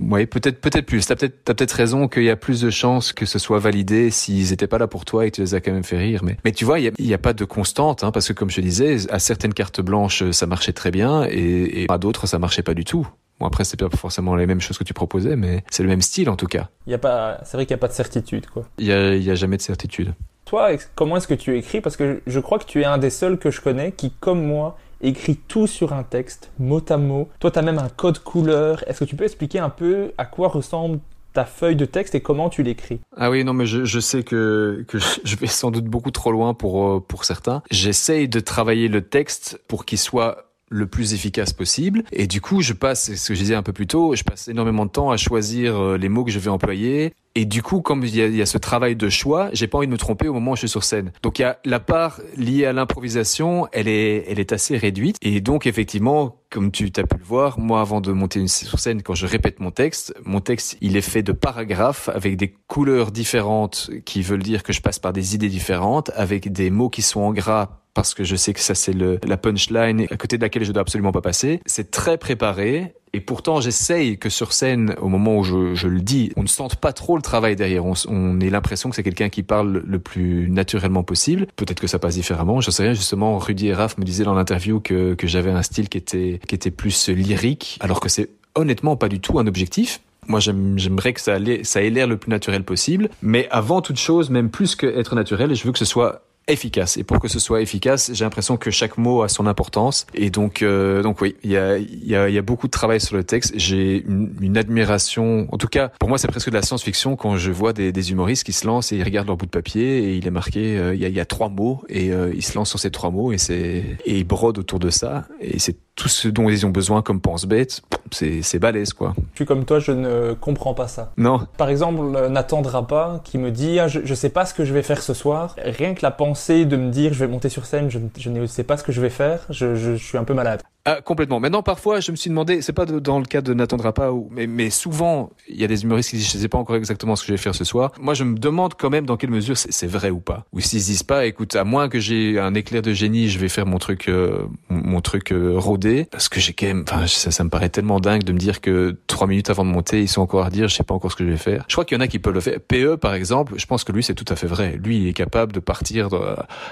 Ouais, peut-être peut-être plus. T'as peut-être t'as peut-être raison qu'il y a plus de chances que ce soit validé s'ils étaient pas là pour toi et tu les as quand même fait rire. Mais mais tu vois, il y a, y a pas de constante, hein, parce que comme je te disais, à certaines cartes blanches ça marchait très bien et, et à d'autres ça marchait pas du tout. Bon, après, c'est pas forcément les mêmes choses que tu proposais, mais c'est le même style en tout cas. Il y a pas, c'est vrai qu'il n'y a pas de certitude, quoi. Il y a, y a jamais de certitude. Toi, comment est-ce que tu écris? Parce que je crois que tu es un des seuls que je connais qui, comme moi, écrit tout sur un texte, mot à mot. Toi, tu as même un code couleur. Est-ce que tu peux expliquer un peu à quoi ressemble ta feuille de texte et comment tu l'écris? Ah oui, non, mais je, je sais que, que je vais sans doute beaucoup trop loin pour, euh, pour certains. J'essaye de travailler le texte pour qu'il soit le plus efficace possible. Et du coup, je passe, ce que je disais un peu plus tôt, je passe énormément de temps à choisir euh, les mots que je vais employer. Et du coup, comme il y, a, il y a ce travail de choix, j'ai pas envie de me tromper au moment où je suis sur scène. Donc il y a la part liée à l'improvisation, elle est, elle est assez réduite. Et donc effectivement, comme tu as pu le voir, moi avant de monter une, sur scène, quand je répète mon texte, mon texte il est fait de paragraphes avec des couleurs différentes qui veulent dire que je passe par des idées différentes, avec des mots qui sont en gras parce que je sais que ça c'est la punchline à côté de laquelle je dois absolument pas passer. C'est très préparé et pourtant j'essaye que sur scène, au moment où je, je, le dis, on ne sente pas trop le travail derrière. On, ait l'impression que c'est quelqu'un qui parle le plus naturellement possible. Peut-être que ça passe différemment. Je sais rien. Justement, Rudy et Raph me disaient dans l'interview que, que j'avais un style qui était qui était plus lyrique, alors que c'est honnêtement pas du tout un objectif. Moi, j'aimerais que ça, ait l'air le plus naturel possible. Mais avant toute chose, même plus que être naturel, je veux que ce soit efficace. Et pour que ce soit efficace, j'ai l'impression que chaque mot a son importance. Et donc, euh, donc oui, il y a, y, a, y a beaucoup de travail sur le texte. J'ai une, une, admiration. En tout cas, pour moi, c'est presque de la science-fiction quand je vois des, des, humoristes qui se lancent et ils regardent leur bout de papier et il est marqué, euh, il, y a, y a trois mots et euh, ils se lancent sur ces trois mots et c'est et ils brodent autour de ça. Et c'est tout ce dont ils ont besoin comme pense-bête, c'est balèze quoi. Je suis comme toi, je ne comprends pas ça. Non. Par exemple, n'attendra pas qui me dit ah, je, je sais pas ce que je vais faire ce soir. Rien que la pensée de me dire je vais monter sur scène, je, je ne sais pas ce que je vais faire, je suis un peu malade. Ah, complètement. Maintenant, parfois, je me suis demandé, c'est pas dans le cas de n'attendra pas, mais, souvent, il y a des humoristes qui disent, je sais pas encore exactement ce que je vais faire ce soir. Moi, je me demande quand même dans quelle mesure c'est vrai ou pas. Ou s'ils se disent pas, écoute, à moins que j'ai un éclair de génie, je vais faire mon truc, euh, mon truc euh, rodé, parce que j'ai quand même, enfin, ça, me paraît tellement dingue de me dire que trois minutes avant de monter, ils sont encore à dire, je sais pas encore ce que je vais faire. Je crois qu'il y en a qui peuvent le faire. PE, par exemple, je pense que lui, c'est tout à fait vrai. Lui, il est capable de partir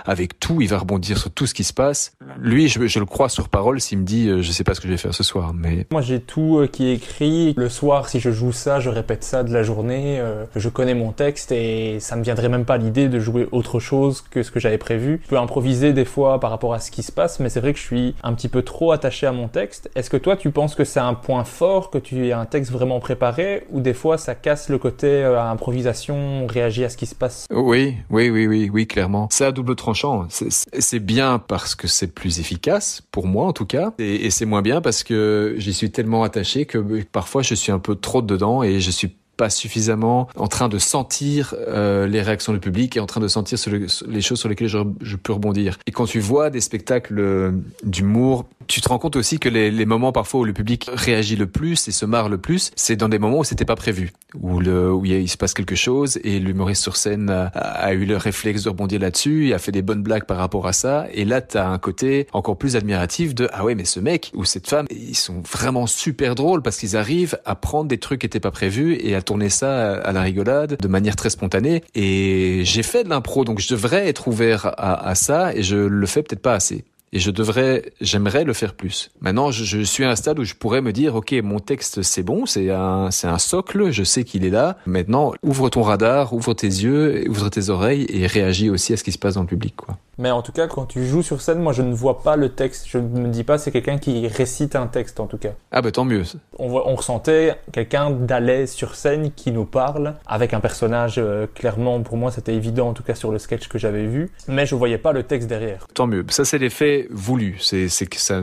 avec tout, il va rebondir sur tout ce qui se passe. Lui, je, je le crois sur parole s'il me dit, euh, je sais pas ce que je vais faire ce soir. Mais moi j'ai tout euh, qui est écrit. Le soir, si je joue ça, je répète ça de la journée. Euh, je connais mon texte et ça me viendrait même pas l'idée de jouer autre chose que ce que j'avais prévu. Je peux improviser des fois par rapport à ce qui se passe, mais c'est vrai que je suis un petit peu trop attaché à mon texte. Est-ce que toi tu penses que c'est un point fort que tu aies un texte vraiment préparé ou des fois ça casse le côté à improvisation, réagir à ce qui se passe? Oui, oui, oui, oui, oui, clairement. C'est à double tranchant. C'est bien parce que c'est plus efficace pour moi en tout cas, et, et c'est moins bien parce que j'y suis tellement attaché que parfois je suis un peu trop dedans et je suis pas suffisamment en train de sentir euh, les réactions du public et en train de sentir les choses sur lesquelles je, peux rebondir. Et quand tu vois des spectacles euh, d'humour, tu te rends compte aussi que les, moments parfois où le public réagit le plus et se marre le plus, c'est dans des moments où c'était pas prévu, où, le, il, se passe quelque chose et l'humoriste sur scène a, eu le réflexe de rebondir là-dessus, a fait des bonnes blagues par rapport à ça, et là t'as un côté encore plus admiratif de ah ouais mais ce mec ou cette femme, ils sont vraiment super drôles parce qu'ils arrivent à prendre des trucs qui étaient pas prévus et à tourner ça à la rigolade de manière très spontanée. Et j'ai fait de l'impro, donc je devrais être ouvert à, ça et je le fais peut-être pas assez et je devrais, j'aimerais le faire plus. Maintenant, je, je, suis à un stade où je pourrais me dire, ok, mon texte c'est bon, c'est un, c'est un socle, je sais qu'il est là. Maintenant, ouvre ton radar, ouvre tes yeux, ouvre tes oreilles et réagis aussi à ce qui se passe dans le public, quoi. Mais en tout cas, quand tu joues sur scène, moi je ne vois pas le texte. Je ne me dis pas c'est quelqu'un qui récite un texte en tout cas. Ah bah tant mieux. On, on ressentait quelqu'un d'alès sur scène qui nous parle avec un personnage euh, clairement pour moi c'était évident en tout cas sur le sketch que j'avais vu, mais je voyais pas le texte derrière. Tant mieux. Ça c'est l'effet voulu. C'est c'est que ça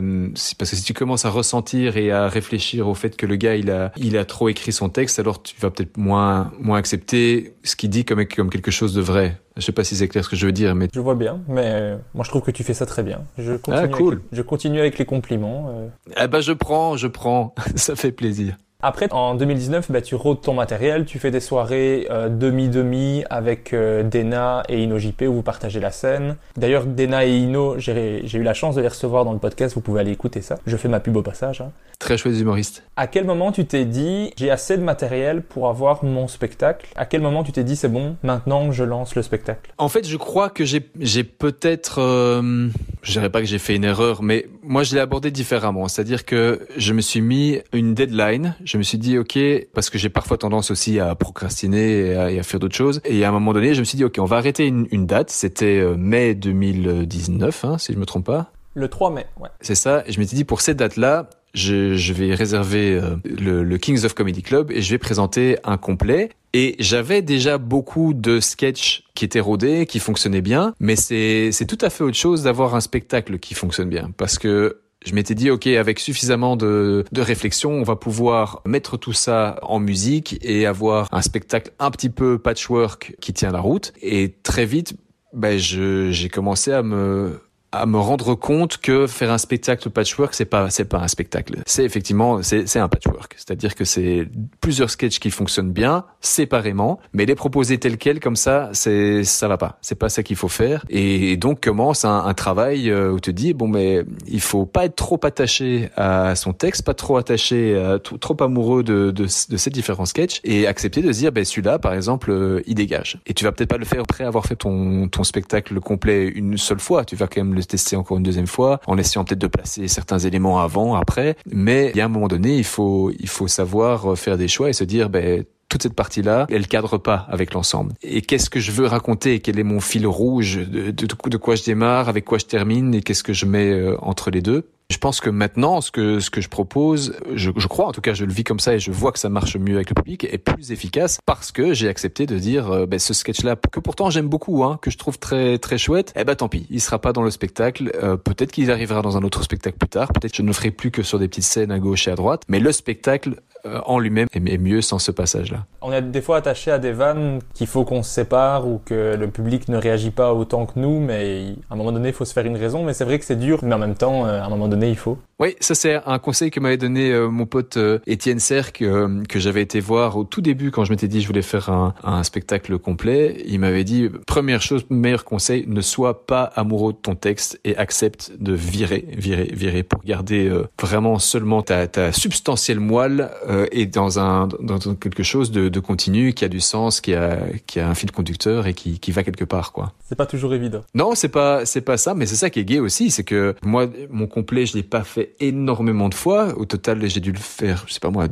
parce que si tu commences à ressentir et à réfléchir au fait que le gars il a il a trop écrit son texte, alors tu vas peut-être moins moins accepter ce qu'il dit comme comme quelque chose de vrai. Je sais pas si c'est clair ce que je veux dire, mais je vois bien. Mais euh, moi, je trouve que tu fais ça très bien. Je continue ah, cool. Avec, je continue avec les compliments. Euh. Eh ben, je prends, je prends. [laughs] ça fait plaisir. Après, en 2019, bah, tu rôdes ton matériel, tu fais des soirées euh, demi-demi avec euh, Dena et Ino JP où vous partagez la scène. D'ailleurs, Dena et Ino, j'ai eu la chance de les recevoir dans le podcast, vous pouvez aller écouter ça. Je fais ma pub au passage. Hein. Très chouette humoriste. À quel moment tu t'es dit, j'ai assez de matériel pour avoir mon spectacle? À quel moment tu t'es dit, c'est bon, maintenant je lance le spectacle? En fait, je crois que j'ai peut-être... Euh, je dirais pas que j'ai fait une erreur, mais moi je l'ai abordé différemment. C'est-à-dire que je me suis mis une deadline. Je me suis dit ok parce que j'ai parfois tendance aussi à procrastiner et à, faire d'autres choses. Et à un moment donné je me suis dit ok on va arrêter une, date. C'était euh, mai 2019 hein, si je me trompe pas. Le 3 mai ouais. C'est ça. Et je m'étais dit pour cette date là je, je vais réserver euh, le, le, Kings of Comedy Club et je vais présenter un complet. Et j'avais déjà beaucoup de sketchs qui étaient rodés, qui fonctionnaient bien, mais c'est tout à fait autre chose d'avoir un spectacle qui fonctionne bien, parce que je m'étais dit, OK, avec suffisamment de, de réflexion, on va pouvoir mettre tout ça en musique et avoir un spectacle un petit peu patchwork qui tient la route. Et très vite, ben, j'ai commencé à me à me rendre compte que faire un spectacle patchwork c'est pas c'est pas un spectacle. C'est effectivement c'est c'est un patchwork. C'est-à-dire que c'est plusieurs sketchs qui fonctionnent bien séparément mais les proposer tels quels comme ça c'est ça va pas. C'est pas ça qu'il faut faire. Et donc commence un, un travail euh, où tu te dis bon mais il faut pas être trop attaché à son texte pas trop attaché à, trop, amoureux de, de, de ces différents sketchs et accepter de se dire ben celui-là par exemple euh, il dégage. Et tu vas peut-être pas le faire après avoir fait ton ton spectacle complet une seule fois. Tu vas quand même le tester encore une deuxième fois, en essayant peut-être de placer certains éléments avant, après. Mais il y a un moment donné, il faut, il faut savoir euh, faire des choix et se dire, ben, toute cette partie-là, elle cadre pas avec l'ensemble. Et qu'est-ce que je veux raconter Quel est mon fil rouge de, de, quoi je démarre, avec quoi je termine et qu'est-ce que je mets euh, entre les deux? Je pense que maintenant, ce que je propose, je, crois en tout cas, je le vis comme ça et je vois que ça marche mieux avec le public, est plus efficace parce que j'ai accepté de dire euh, ben, ce sketch-là que pourtant j'aime beaucoup, hein, que je trouve très très chouette. Eh ben tant pis, il sera pas dans le spectacle. Euh, peut-être qu'il arrivera dans un autre spectacle plus tard. Peut-être que je ne le ferai plus que sur des petites scènes à gauche et à droite. Mais le spectacle en lui-même est mieux sans ce passage-là. On est des fois attaché à des vannes qu'il faut qu'on se sépare ou que le public ne réagit pas autant que nous, mais à un moment donné, il faut se faire une raison. Mais c'est vrai que c'est dur, mais en même temps, à un moment donné, il faut. Oui, ça c'est un conseil que m'avait donné euh, mon pote euh, Étienne Serre que, que j'avais été voir au tout début quand je m'étais dit je voulais faire un, un spectacle complet. Il m'avait dit première chose, meilleur conseil, ne sois pas amoureux de ton texte et accepte de virer, virer, virer pour garder euh, vraiment seulement ta, ta substantielle moelle et dans un dans quelque chose de, de continu qui a du sens, qui a qui a un fil conducteur et qui, qui va quelque part quoi. C'est pas toujours évident. Non, c'est pas c'est pas ça, mais c'est ça qui est gay aussi, c'est que moi mon complet je l'ai pas fait énormément de fois. Au total, j'ai dû le faire, je sais pas moi,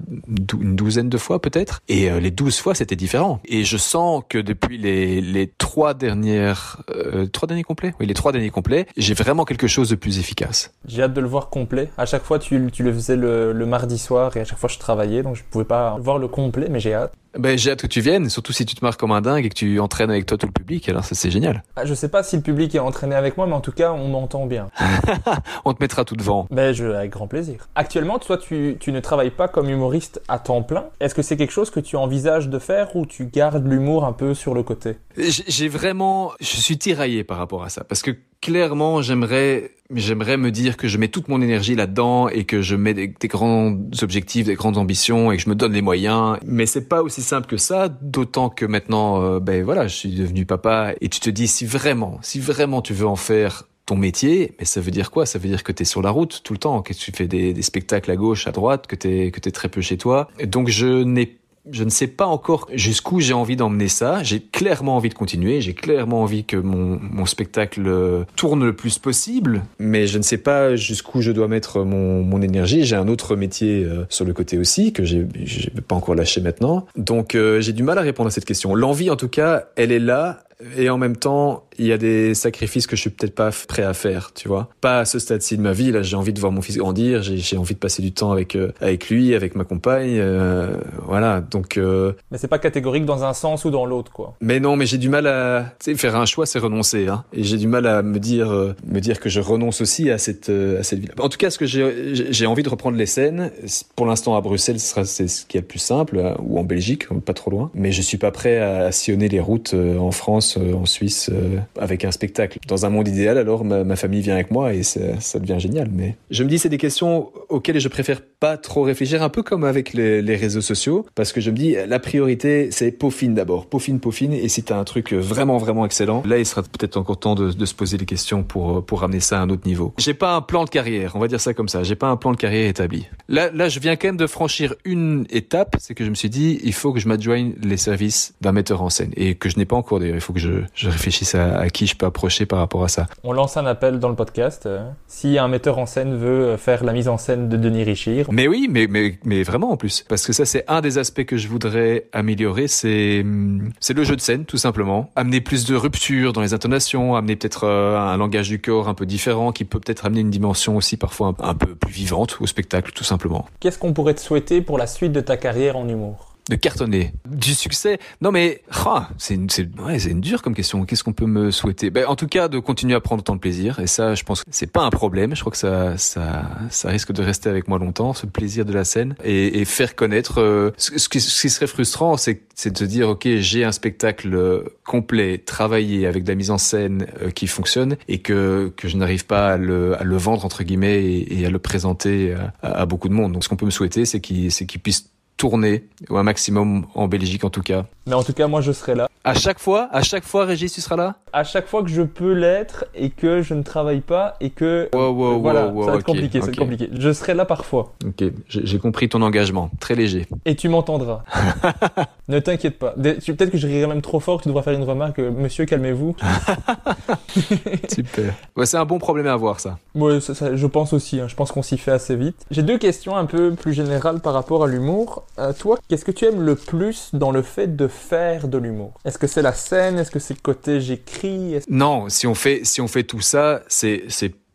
une douzaine de fois peut-être. Et euh, les douze fois, c'était différent. Et je sens que depuis les, les trois dernières, euh, trois derniers complets, oui, les trois derniers complets, j'ai vraiment quelque chose de plus efficace. J'ai hâte de le voir complet. À chaque fois, tu, tu le faisais le, le mardi soir et à chaque fois, je travaillais, donc je pouvais pas voir le complet, mais j'ai hâte. Ben, j'ai hâte que tu viennes, surtout si tu te marques comme un dingue et que tu entraînes avec toi tout le public, alors ça c'est génial. Ah, je sais pas si le public est entraîné avec moi, mais en tout cas, on m'entend bien. [laughs] on te mettra tout devant. Ben, je je, avec grand plaisir. Actuellement, toi, tu, tu ne travailles pas comme humoriste à temps plein. Est-ce que c'est quelque chose que tu envisages de faire ou tu gardes l'humour un peu sur le côté? J'ai vraiment, je suis tiraillé par rapport à ça parce que clairement, j'aimerais, j'aimerais me dire que je mets toute mon énergie là-dedans et que je mets des, grands objectifs, des grandes ambitions et que je me donne les moyens. Mais c'est pas aussi simple que ça, d'autant que maintenant, euh, ben voilà, je suis devenu papa et tu te dis si vraiment, si vraiment tu veux en faire ton métier, mais ça veut dire quoi? Ça veut dire que tu es sur la route tout le temps, que tu fais des, spectacles à gauche, à droite, que tu es, que très peu chez toi. Et donc je n'ai je ne sais pas encore jusqu'où j'ai envie d'emmener ça. J'ai clairement envie de continuer. J'ai clairement envie que mon, mon spectacle tourne le plus possible. Mais je ne sais pas jusqu'où je dois mettre mon, mon énergie. J'ai un autre métier euh, sur le côté aussi que j'ai, j'ai pas encore lâché maintenant. Donc euh, j'ai du mal à répondre à cette question. L'envie, en tout cas, elle est là. Et en même temps, il y a des sacrifices que je suis peut-être pas prêt à faire, tu vois. Pas à ce stade-ci de ma vie. Là, j'ai envie de voir mon fils grandir. J'ai envie de passer du temps avec euh, avec lui, avec ma compagne. Euh, voilà. Donc. Euh... Mais c'est pas catégorique dans un sens ou dans l'autre, quoi. Mais non, mais j'ai du mal à. Faire un choix, c'est renoncer. Hein. Et j'ai du mal à me dire euh, me dire que je renonce aussi à cette à cette vie. En tout cas, ce que j'ai j'ai envie de reprendre les scènes. Pour l'instant, à Bruxelles, ce sera c'est ce qui est le plus simple, ou en Belgique, pas trop loin. Mais je suis pas prêt à sillonner les routes en France, en Suisse, avec un spectacle dans un monde idéal, alors ma, famille vient avec moi et ça devient génial. Mais je me dis, c'est des questions auxquelles je préfère pas trop réfléchir, un peu comme avec les, réseaux sociaux, parce que je me dis, la priorité, c'est peaufine d'abord, peaufine, peaufine. Et si t'as un truc vraiment, vraiment excellent, là, il sera peut-être encore temps de, se poser des questions pour pour ramener ça à un autre niveau. J'ai pas un plan de carrière, on va dire ça comme ça. J'ai pas un plan de carrière établi. Là, là, je viens quand même de franchir une étape, c'est que je me suis dit, il faut que je m'adjoigne les services d'un metteur en scène et que je n'ai pas encore d'ailleurs. Il faut que je, je réfléchisse à, à qui je peux approcher par rapport à ça. On lance un appel dans le podcast. Euh, si un metteur en scène veut euh, faire la mise en scène de Denis Richir. Mais oui, mais, mais, mais vraiment en plus. Parce que ça, c'est un des aspects que je voudrais améliorer. C'est, hum, le jeu de scène, tout simplement. Amener plus de rupture dans les intonations, amener peut-être euh, un langage du corps un peu différent qui peut peut-être amener une dimension aussi parfois un peu plus vivante au spectacle, tout simplement. Qu'est-ce qu'on pourrait te souhaiter pour la suite de ta carrière en humour? De cartonner, du succès. Non mais ah, c'est une, c'est ouais, c'est une dure comme question. Qu'est-ce qu'on peut me souhaiter? Ben, en tout cas de continuer à prendre autant de plaisir et ça je pense que c'est pas un problème. Je crois que ça ça ça risque de rester avec moi longtemps ce plaisir de la scène et, et faire connaître euh, ce, qui, ce, qui, serait frustrant c'est c'est de se dire OK, j'ai un spectacle complet, travaillé avec de la mise en scène euh, qui fonctionne et que que je n'arrive pas à le à le vendre entre guillemets et, à le présenter à, à, beaucoup de monde. Donc ce qu'on peut me souhaiter c'est qu'il c'est qu'il puisse tourner, ou un maximum en Belgique en tout cas. Mais en tout cas, moi je serai là. À chaque fois, à chaque fois, Régis, tu seras là? À chaque fois que je peux l'être et que je ne travaille pas et que wow, wow, voilà, wow, ça va être compliqué, c'est compliqué. Je serai là parfois. Ok, j'ai compris ton engagement, très léger. Et tu m'entendras. [laughs] ne t'inquiète pas. Peut-être que je rirai même trop fort, tu devras faire une remarque. Euh, monsieur, calmez-vous. [laughs] Super. Ouais, c'est un bon problème à avoir ça. Ouais, ça, je pense aussi. Hein. Je pense qu'on s'y fait assez vite. J'ai deux questions un peu plus générales par rapport à l'humour. Euh, toi, qu'est-ce que tu aimes le plus dans le fait de faire de l'humour? Est-ce que c'est la scène? Est-ce que c'est le côté j'écris? Non, si on fait si on fait tout ça, c'est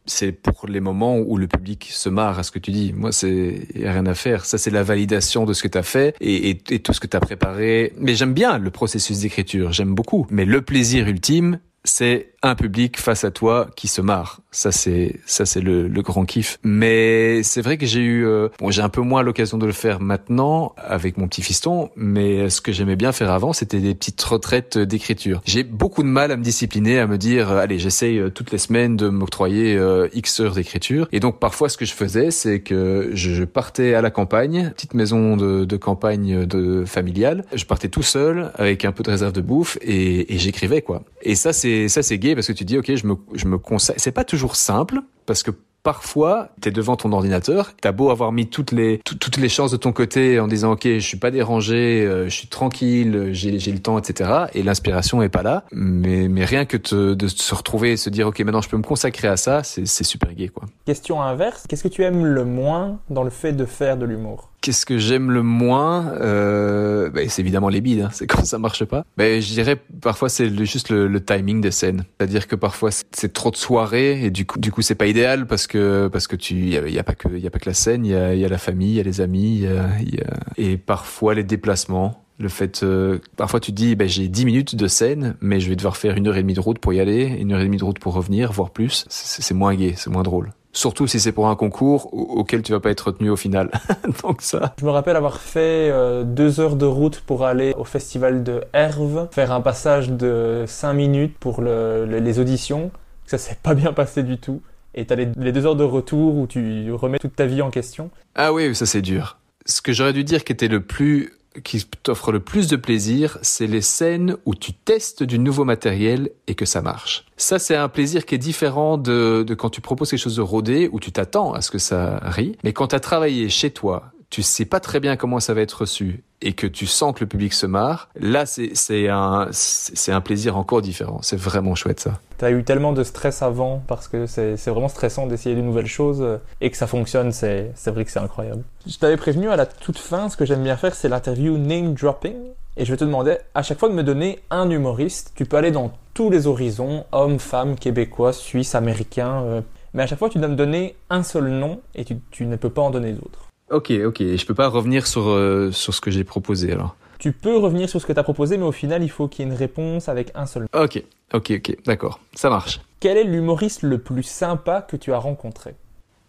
c'est pour les moments où le public se marre à ce que tu dis. Moi, c'est rien à faire. Ça, c'est la validation de ce que tu as fait et, et, et, tout ce que tu as préparé. Mais j'aime bien le processus d'écriture, j'aime beaucoup. Mais le plaisir ultime, c'est un public face à toi qui se marre. Ça c'est ça c'est le, le, grand kiff. Mais c'est vrai que j'ai eu euh, bon j'ai un peu moins l'occasion de le faire maintenant avec mon petit fiston. Mais ce que j'aimais bien faire avant c'était des petites retraites d'écriture. J'ai beaucoup de mal à me discipliner, à me dire euh, allez j'essaye euh, toutes les semaines de m'octroyer x heures d'écriture. Et donc parfois ce que je faisais c'est que je partais à la campagne, petite maison de, campagne de familiale. Je partais tout seul avec un peu de réserve de bouffe et, et j'écrivais quoi. Et ça c'est ça c'est gay parce que tu dis ok je me je me consacre. C'est pas toujours simple parce que parfois, tu es devant ton ordinateur, t'as beau avoir mis toutes les toutes les chances de ton côté en disant ok, je suis pas dérangé, euh, je suis tranquille, j'ai j'ai le temps, etc. Et l'inspiration est pas là. Mais mais rien que de se retrouver et se dire ok, maintenant je peux me consacrer à ça, c'est c'est super gay quoi. Question inverse, qu'est-ce que tu aimes le moins dans le fait de faire de l'humour? Qu'est-ce que j'aime le moins euh, bah, C'est évidemment les bides, hein, c'est [laughs] quand ça marche pas. Mais je dirais parfois c'est juste le, timing des scènes. C'est-à-dire que parfois c'est trop de soirées et du coup du coup c'est pas idéal parce que parce que tu y a, y a, pas que y a pas que la scène, il y a, y a la famille, il y a les amis, y a, y et parfois les déplacements. Le fait, euh, parfois tu dis, ben, j'ai 10 minutes de scène, mais je vais devoir faire une heure et demie de route pour y aller, une heure et demie de route pour revenir, voire plus. C'est moins gai, c'est moins drôle. Surtout si c'est pour un concours auquel tu vas pas être retenu au final. [laughs] Donc ça. Je me rappelle avoir fait euh, deux heures de route pour aller au festival de Herve, faire un passage de cinq minutes pour le, les auditions. Ça s'est pas bien passé du tout. Et t'as les, les deux heures de retour où tu remets toute ta vie en question. Ah oui, ça c'est dur. Ce que j'aurais dû dire qui était le plus qui t'offre le plus de plaisir, c'est les scènes où tu testes du nouveau matériel et que ça marche. Ça, c'est un plaisir qui est différent de, quand tu proposes quelque chose de rodé, où tu t'attends à ce que ça rit. Mais quand tu as travaillé chez toi, tu sais pas très bien comment ça va être reçu et que tu sens que le public se marre, là c'est un plaisir encore différent. C'est vraiment chouette ça. Tu as eu tellement de stress avant parce que c'est vraiment stressant d'essayer de nouvelles choses et que ça fonctionne, c'est vrai que c'est incroyable. Je t'avais prévenu à la toute fin, ce que j'aime bien faire, c'est l'interview name dropping. Et je vais te demander à chaque fois de me donner un humoriste. Tu peux aller dans tous les horizons, hommes, femmes, québécois, suisses, américains. Euh, mais à chaque fois, tu dois me donner un seul nom et tu, tu ne peux pas en donner d'autres. Ok, ok. Je peux pas revenir sur, euh, sur ce que j'ai proposé alors. Tu peux revenir sur ce que tu as proposé, mais au final, il faut qu'il y ait une réponse avec un seul. Ok, ok, ok. D'accord. Ça marche. Quel est l'humoriste le plus sympa que tu as rencontré?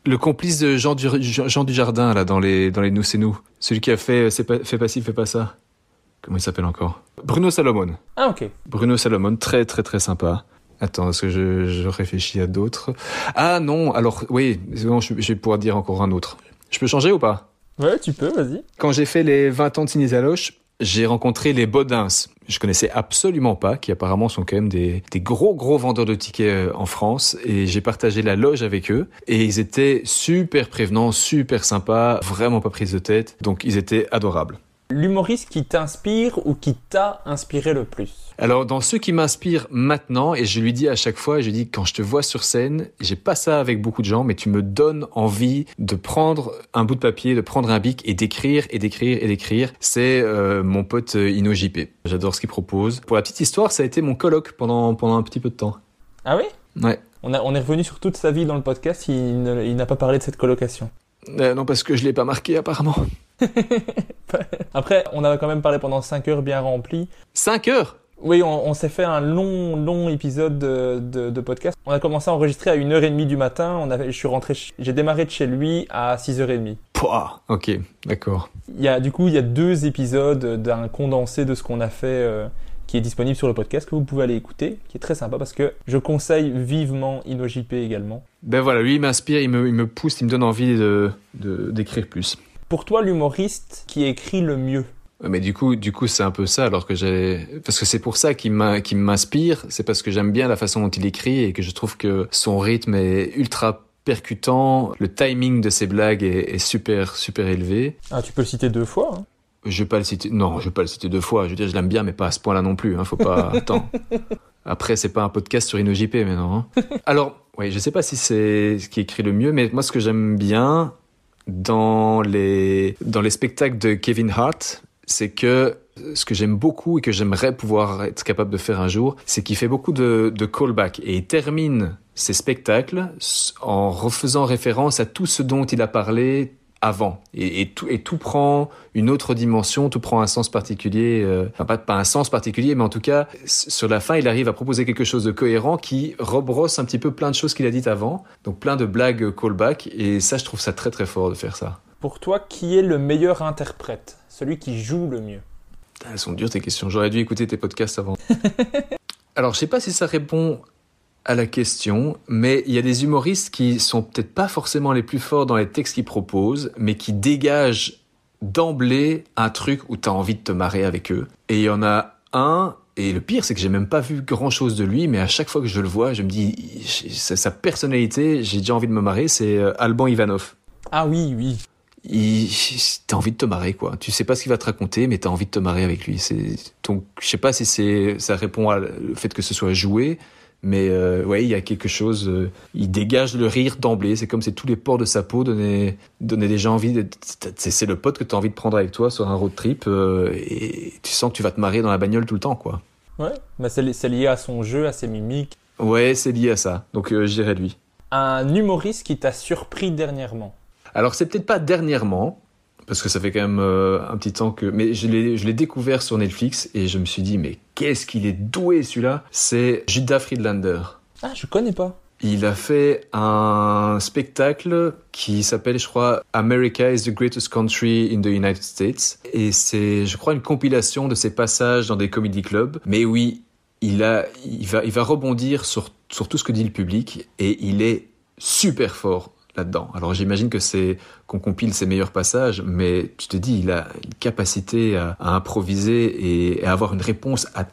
Le complice de Jean, du, Jean Dujardin, là, dans les, dans les Nous c'est nous. Celui qui a fait euh, pas, Fais pas ci, fais pas ça. Comment il s'appelle encore? Bruno Salomon. Ah, ok. Bruno Salomon, très, très, très sympa. Attends, est-ce que je, je réfléchis à d'autres? Ah non, alors oui, je, je vais pouvoir dire encore un autre. Je peux changer ou pas? Ouais, tu peux, vas-y. Quand j'ai fait les 20 ans de Cinézaloche, j'ai rencontré les Bodins. Je connaissais absolument pas, qui apparemment sont quand même des, des gros gros vendeurs de tickets euh, en France. Et j'ai partagé la loge avec eux. Et ils étaient super prévenants, super sympas, vraiment pas prise de tête. Donc ils étaient adorables. L'humoriste qui t'inspire ou qui t'a inspiré le plus Alors, dans ceux qui m'inspirent maintenant, et je lui dis à chaque fois, je lui dis quand je te vois sur scène, j'ai pas ça avec beaucoup de gens, mais tu me donnes envie de prendre un bout de papier, de prendre un bic et d'écrire et d'écrire et d'écrire. C'est euh, mon pote euh, Ino JP. J'adore ce qu'il propose. Pour la petite histoire, ça a été mon colloque pendant, pendant un petit peu de temps. Ah oui? Ouais. On, a, on est revenu sur toute sa vie dans le podcast, il, n'a pas parlé de cette colocation. Euh, non, parce que je l'ai pas marqué apparemment. [laughs] Après, on a quand même parlé pendant 5 heures bien remplies. 5 heures? Oui, on, s'est fait un long, long épisode de, podcast. On a commencé à enregistrer à 1h30 du matin. On avait, je suis rentré, j'ai démarré de chez lui à 6h30. Pouah, ok, d'accord. Il y a, du coup, il y a deux épisodes d'un condensé de ce qu'on a fait euh, qui est disponible sur le podcast que vous pouvez aller écouter, qui est très sympa parce que je conseille vivement InnoJP également. Ben voilà, lui il m'inspire, il me, il me pousse, il me donne envie de, d'écrire plus. Pour toi, l'humoriste qui écrit le mieux? Mais du coup, du coup, c'est un peu ça. Alors que j'ai, parce que c'est pour ça qu'il m'inspire. C'est parce que j'aime bien la façon dont il écrit et que je trouve que son rythme est ultra percutant. Le timing de ses blagues est, super, super élevé. Ah, tu peux le citer deux fois. Hein? Je vais pas le citer. Non, je vais pas le citer deux fois. Je veux dire, je l'aime bien, mais pas à ce point-là non plus. Hein. Faut pas. [laughs] Attends. Après, c'est pas un podcast sur InnoJP maintenant. Hein. Alors, oui, je sais pas si c'est ce qui écrit le mieux, mais moi, ce que j'aime bien, dans les, dans les spectacles de Kevin Hart, c'est que ce que j'aime beaucoup et que j'aimerais pouvoir être capable de faire un jour, c'est qu'il fait beaucoup de, de callbacks et il termine ses spectacles en refaisant référence à tout ce dont il a parlé avant. Et, tout, et tout prend une autre dimension, tout prend un sens particulier, euh, enfin pas, pas un sens particulier, mais en tout cas, sur la fin, il arrive à proposer quelque chose de cohérent qui rebrosse un petit peu plein de choses qu'il a dites avant, donc plein de blagues callback, et ça, je trouve ça très très fort de faire ça. Pour toi, qui est le meilleur interprète? Celui qui joue le mieux? Elles sont dures tes questions, j'aurais dû écouter tes podcasts avant. [laughs] Alors, je sais pas si ça répond à la question, mais il y a des humoristes qui sont peut-être pas forcément les plus forts dans les textes qu'ils proposent, mais qui dégagent d'emblée un truc où tu as envie de te marrer avec eux. Et il y en a un, et le pire, c'est que j'ai même pas vu grand chose de lui, mais à chaque fois que je le vois, je me dis, sa, personnalité, j'ai déjà envie de me marrer, c'est euh, Alban Ivanov. Ah oui, oui. T'as envie de te marrer, quoi. Tu sais pas ce qu'il va te raconter, mais t'as envie de te marrer avec lui. Donc, je sais pas si c'est, ça répond au fait que ce soit joué, mais euh, ouais, il y a quelque chose. Euh, il dégage le rire d'emblée. C'est comme si tous les pores de sa peau donnaient, donnaient déjà envie. De, c'est le pote que tu as envie de prendre avec toi sur un road trip euh, et tu sens que tu vas te marier dans la bagnole tout le temps, quoi. Ouais, mais c'est lié à son jeu, à ses mimiques. Ouais, c'est lié à ça. Donc euh, je dirais lui. Un humoriste qui t'a surpris dernièrement. Alors c'est peut-être pas dernièrement, parce que ça fait quand même un petit temps que... Mais je l'ai découvert sur Netflix et je me suis dit, mais qu'est-ce qu'il est doué celui-là? C'est Judah Friedlander. Ah, je connais pas. Il a fait un spectacle qui s'appelle, je crois, America is the greatest country in the United States. Et c'est, je crois, une compilation de ses passages dans des comedy clubs. Mais oui, il a, il va, il va rebondir sur, sur tout ce que dit le public et il est super fort là-dedans. Alors j'imagine que c'est qu'on compile ses meilleurs passages, mais tu te dis, il a une capacité à, improviser et à avoir une réponse à,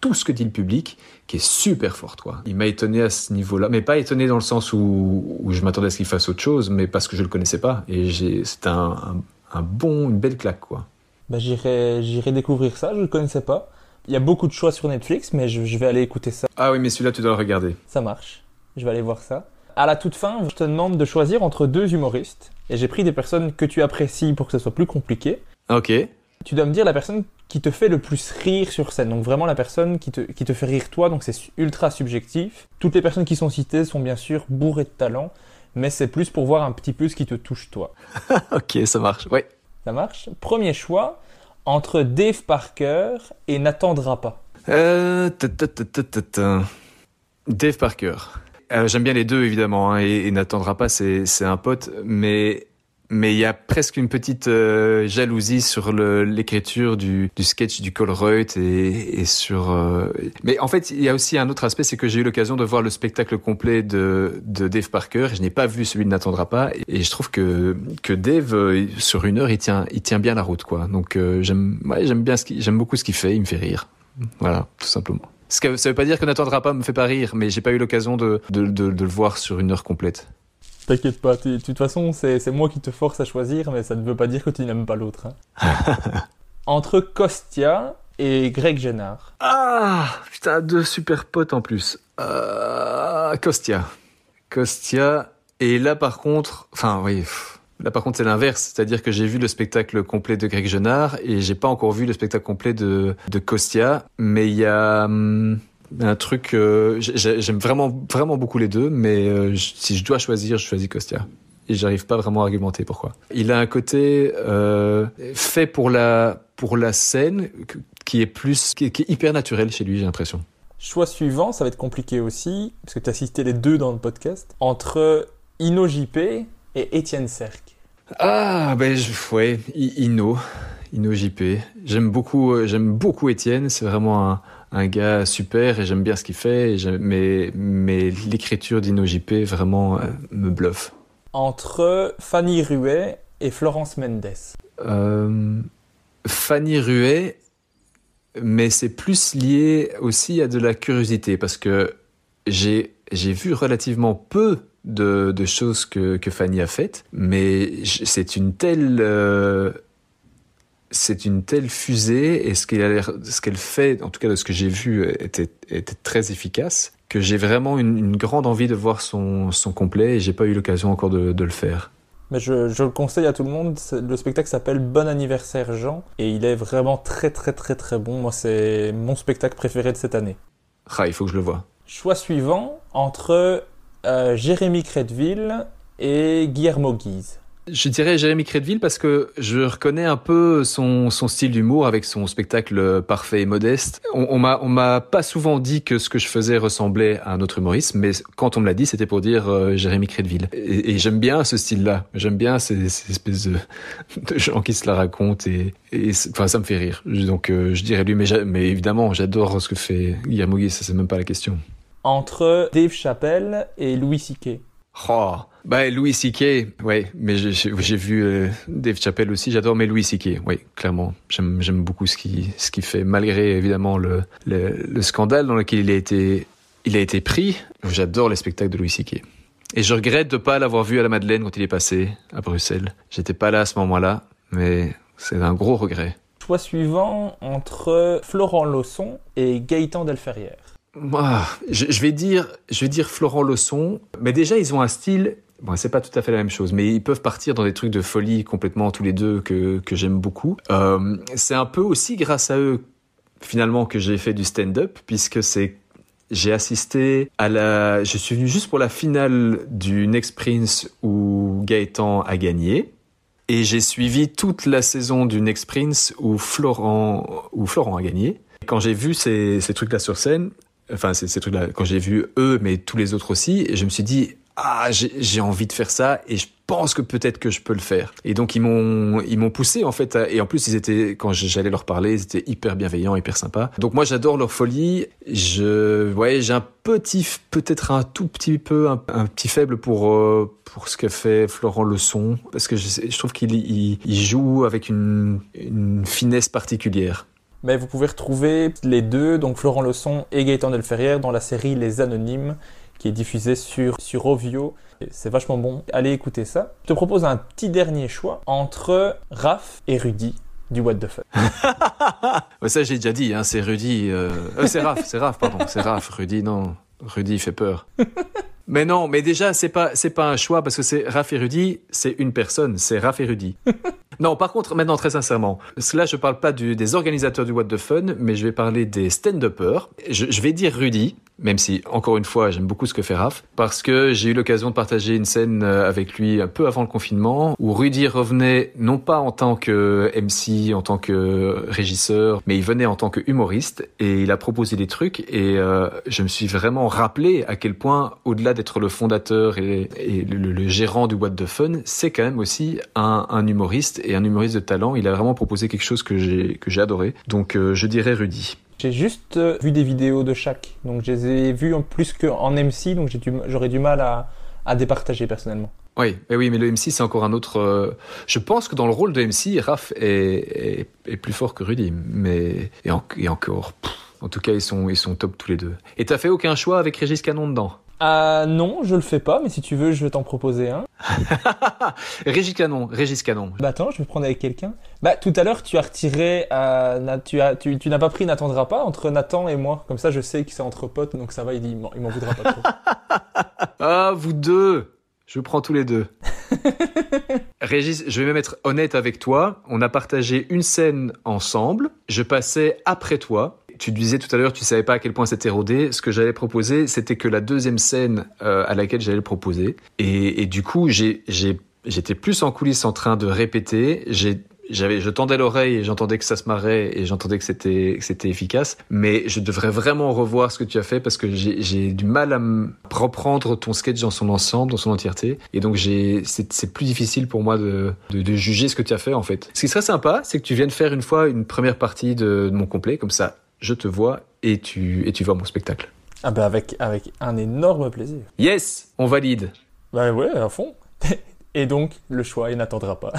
tout ce que dit le public qui est super forte. Quoi. Il m'a étonné à ce niveau-là, mais pas étonné dans le sens où, où je m'attendais à ce qu'il fasse autre chose, mais parce que je le connaissais pas. Et c'était un, un, bon, une belle claque. quoi. Bah, j'irai, j'irai découvrir ça, je le connaissais pas. Il y a beaucoup de choix sur Netflix, mais je, je vais aller écouter ça. Ah oui, mais celui-là, tu dois le regarder. Ça marche. Je vais aller voir ça. À la toute fin, je te demande de choisir entre deux humoristes. Et j'ai pris des personnes que tu apprécies pour que ce soit plus compliqué. Ok. Tu dois me dire la personne qui te fait le plus rire sur scène. Donc vraiment la personne qui te, qui te fait rire toi. Donc c'est ultra subjectif. Toutes les personnes qui sont citées sont bien sûr bourrées de talent. Mais c'est plus pour voir un petit peu ce qui te touche toi. [laughs] ok, ça marche. Ouais. Ça marche. Premier choix entre Dave Parker et Nathan Drapa. Euh, Dave Parker. Euh, j'aime bien les deux évidemment, hein, et, n'attendra pas, c'est un pote, mais mais il y a presque une petite euh, jalousie sur l'écriture du, sketch du Colruyt et, et sur. Euh, mais en fait, il y a aussi un autre aspect, c'est que j'ai eu l'occasion de voir le spectacle complet de, Dave Parker. Et je n'ai pas vu celui de n'attendra pas, et je trouve que que Dave sur une heure, il tient il tient bien la route, quoi. Donc j'aime ouais, j'aime bien j'aime beaucoup ce qu'il fait, il me fait rire. Voilà, tout simplement. Ça ne veut pas dire que n'attendra pas me fait pas rire, mais j'ai pas eu l'occasion de, de, de, le voir sur une heure complète. T'inquiète pas, de toute façon, c'est moi qui te force à choisir, mais ça ne veut pas dire que tu n'aimes pas l'autre. Hein. [laughs] Entre Kostia et Greg Génard. Ah, putain, deux super potes en plus. Euh, Kostia. Kostia. Et là, par contre, enfin, oui. Là, par contre, c'est l'inverse. C'est-à-dire que j'ai vu le spectacle complet de Greg Genard et j'ai pas encore vu le spectacle complet de, de Kostia. Mais il y a hum, un truc, euh, j'aime vraiment, vraiment beaucoup les deux, mais euh, si je dois choisir, je choisis Kostia. Et j'arrive pas vraiment à argumenter pourquoi. Il a un côté euh, fait pour la, pour la scène qui est plus, qui hyper naturel chez lui, j'ai l'impression. Choix suivant, ça va être compliqué aussi, parce que tu as cité les deux dans le podcast, entre Ino JP et Étienne Cerc. Ah, ben, je, ouais, Ino, Ino JP. J'aime beaucoup, euh, j'aime beaucoup Étienne. C'est vraiment un, un, gars super et j'aime bien ce qu'il fait. mais, mais l'écriture d'Ino JP vraiment euh, me bluffe. Entre Fanny Ruet et Florence Mendes. Euh, Fanny Ruet, mais c'est plus lié aussi à de la curiosité parce que j'ai j'ai vu relativement peu de, de choses que, que, Fanny a faites, mais c'est une telle euh, c'est une telle fusée et ce qu'elle ce qu'elle fait, en tout cas de ce que j'ai vu, était, était très efficace que j'ai vraiment une, une, grande envie de voir son, son complet et j'ai pas eu l'occasion encore de, de, le faire. Mais je, je, le conseille à tout le monde. Le spectacle s'appelle Bon anniversaire Jean et il est vraiment très très très très bon. Moi c'est mon spectacle préféré de cette année. Ah, il faut que je le vois. Choix suivant entre euh, Jérémy Crédville et Guillermo Guise. Je dirais Jérémy Crédville parce que je reconnais un peu son, style d'humour avec son spectacle parfait et modeste. On, on m'a pas souvent dit que ce que je faisais ressemblait à un autre humoriste, mais quand on me l'a dit, c'était pour dire euh, Jérémy Crédville. Et, j'aime bien ce style-là. J'aime bien ces, ces, espèces de, [laughs] gens qui se la racontent et, enfin ça me fait rire. Donc euh, je dirais lui, mais, évidemment j'adore ce que fait Guillermo. Ça c'est même pas la question entre Dave Chappelle et Louis C.K. Oh, bah Louis C.K. Ouais, mais j'ai vu euh, Dave Chappelle aussi. J'adore, mais Louis C.K. Oui, clairement, j'aime beaucoup ce qu'il ce qu'il fait, malgré évidemment le, le, le scandale dans lequel il a été il a été pris. J'adore les spectacles de Louis C.K. Et je regrette de pas l'avoir vu à la Madeleine quand il est passé à Bruxelles. J'étais pas là à ce moment-là, mais c'est un gros regret. Choix suivant entre Florent Lausson et Gaëtan Delferrière. Ah, je, vais dire, je vais dire Florent Leçon. Mais déjà, ils ont un style. Bon, c'est pas tout à fait la même chose, mais ils peuvent partir dans des trucs de folie complètement tous les deux que, que j'aime beaucoup. Euh, c'est un peu aussi grâce à eux finalement que j'ai fait du stand-up puisque c'est j'ai assisté à la je suis venu juste pour la finale du Next Prince où Gaëtan a gagné et j'ai suivi toute la saison du Next Prince où Florent où Florent a gagné. Quand j'ai vu ces, ces trucs là sur scène, enfin ces, ces trucs-là, quand j'ai vu eux, mais tous les autres aussi, je me suis dit ah j'ai envie de faire ça et je pense que peut-être que je peux le faire. Et donc ils m'ont ils m'ont poussé en fait et en plus ils étaient quand j'allais leur parler ils étaient hyper bienveillants hyper sympas. Donc moi j'adore leur folie. Je ouais j'ai un petit peut-être un tout petit peu un, petit faible pour euh, pour ce qu'a fait Florent Leçon parce que je, je trouve qu'il il, il joue avec une, une finesse particulière. Mais vous pouvez retrouver les deux, donc Florent Leçon et Gaëtan Delferrière, dans la série Les Anonymes, qui est diffusée sur, sur Ovio. C'est vachement bon. Allez écouter ça. Je te propose un petit dernier choix entre Raph et Rudy du What the Fuck. [laughs] ça, j'ai déjà dit, hein, c'est Rudy. Euh... euh c'est Raph, c'est Raph, pardon. C'est Raph. Rudy, non. Rudy fait peur. [laughs] mais non, mais déjà, c'est pas, c'est pas un choix parce que c'est Raph et Rudy, c'est une personne, c'est Raph et Rudy. [laughs] non, par contre, maintenant, très sincèrement, là, je parle pas du, des organisateurs du What the Fun, mais je vais parler des stand-uppers. Je, je vais dire Rudy, même si, encore une fois, j'aime beaucoup ce que fait Raph, parce que j'ai eu l'occasion de partager une scène euh, avec lui un peu avant le confinement, où Rudy revenait non pas en tant que MC, en tant que régisseur, mais il venait en tant que humoriste, et il a proposé des trucs, et euh, je me suis vraiment rappelé à quel point, au-delà d'être le fondateur et, le, gérant du What the Fun, c'est quand même aussi un, humoriste, et un humoriste de talent. Il a vraiment proposé quelque chose que j'ai que j'ai adoré. Donc euh, je dirais Rudy. J'ai juste euh, vu des vidéos de chaque. Donc je les ai vues en plus qu'en MC, donc j'aurais du mal à, à départager personnellement. Oui, mais oui, mais le MC c'est encore un autre. Euh, je pense que dans le rôle de MC, Raph est, est, plus fort que Rudy, mais et, encore. en tout cas, ils sont ils sont top tous les deux. Et t'as fait aucun choix avec Régis Canon dedans? Ah non, je le fais pas, mais si tu veux, je vais t'en proposer un. [laughs] Régis Canon, Régis Canon. Bah attends, je vais prendre avec quelqu'un. Bah tout à l'heure, tu as retiré, euh, tu as, tu, tu n'as pas pris n'attendra pas entre Nathan et moi. Comme ça, je sais que c'est entre potes, donc ça va, il, il m'en voudra pas trop. [laughs] ah, vous deux je prends tous les deux. [laughs] Régis, je vais même être honnête avec toi. On a partagé une scène ensemble. Je passais après toi tu disais tout à l'heure, tu savais pas à quel point c'était rodé. Ce que j'allais proposer, c'était que la deuxième scène euh, à laquelle j'allais le proposer. Et, du coup, j'étais plus en coulisses en train de répéter. j'avais, je tendais l'oreille et j'entendais que ça se marrait et j'entendais que c'était, efficace. Mais je devrais vraiment revoir ce que tu as fait parce que j'ai, du mal à reprendre ton sketch dans son ensemble, dans son entièreté. Et donc c'est, plus difficile pour moi de, de, juger ce que tu as fait en fait. Ce qui serait sympa, c'est que tu viennes faire une fois une première partie de mon complet, comme ça je te vois et tu, et tu vois mon spectacle. Ah bah avec, avec un énorme plaisir. Yes, on valide. Bah ouais, à fond. [laughs] Et donc, le choix, il n'attendra pas.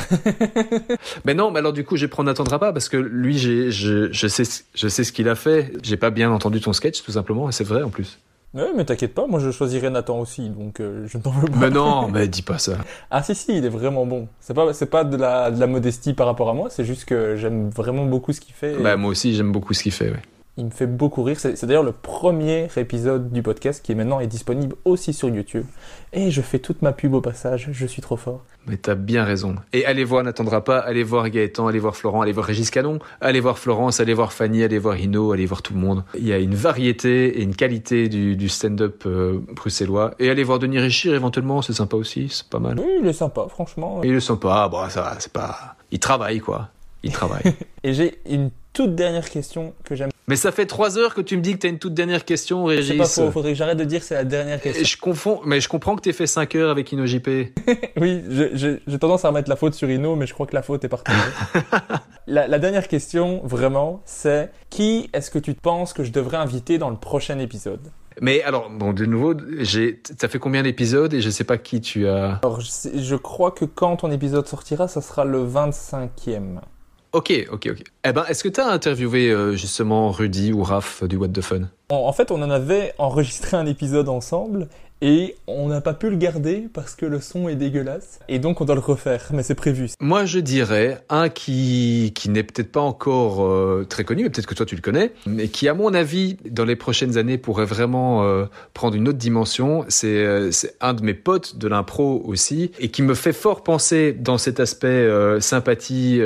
[laughs] mais non, mais alors du coup, je prends n'attendra pas parce que lui, j'ai, je, je, sais, je sais ce qu'il a fait. J'ai pas bien entendu ton sketch, tout simplement, et c'est vrai en plus. Ouais, mais t'inquiète pas, moi je choisirais Nathan aussi, donc euh, je ne t'en veux pas. Mais non, [laughs] mais dis pas ça. Ah si si, il est vraiment bon. C'est pas c'est pas de la de la modestie par rapport à moi, c'est juste que j'aime vraiment beaucoup ce qu'il fait. Bah moi aussi j'aime beaucoup ce qu'il fait, ouais. Il me fait beaucoup rire. C'est d'ailleurs le premier épisode du podcast qui est maintenant est disponible aussi sur YouTube. Et je fais toute ma pub au passage. Je suis trop fort. Mais t'as bien raison. Et allez voir, n'attendra pas. Allez voir Gaëtan, allez voir Florent, allez voir Régis Canon, allez voir Florence, allez voir Fanny, allez voir Hino, allez voir tout le monde. Il y a une variété et une qualité du, stand-up euh, bruxellois. Et allez voir Denis Richir éventuellement, c'est sympa aussi, c'est pas mal. Oui, il est sympa, franchement. Il est sympa, bon, ça va, c'est pas. Il travaille, quoi. Il travaille. [laughs] et j'ai une toute dernière question que j'aime. Mais ça fait trois heures que tu me dis que tu as une toute dernière question, Régis. C'est pas faux, faudrait que j'arrête de dire que c'est la dernière question. je confonds, mais je comprends que tu fait 5 heures avec InnoJP. [laughs] oui, j'ai tendance à remettre la faute sur Inno, mais je crois que la faute est partagée. [laughs] la, la, dernière question, vraiment, c'est qui est-ce que tu penses que je devrais inviter dans le prochain épisode? Mais alors, bon, de nouveau, t'as fait combien d'épisodes et je sais pas qui tu as? Alors, je, je crois que quand ton épisode sortira, ça sera le 25e. Ok, ok, ok. Eh ben, est-ce que tu as interviewé euh, justement Rudy ou Raph du What the Fun? En, fait, on en avait enregistré un épisode ensemble et on n'a pas pu le garder parce que le son est dégueulasse. Et donc on doit le refaire, mais c'est prévu. Moi je dirais un qui, qui n'est peut-être pas encore euh, très connu, mais peut-être que toi tu le connais, mais qui à mon avis dans les prochaines années pourrait vraiment euh, prendre une autre dimension. Euh, c'est un de mes potes de l'impro aussi et qui me fait fort penser dans cet aspect sympathie,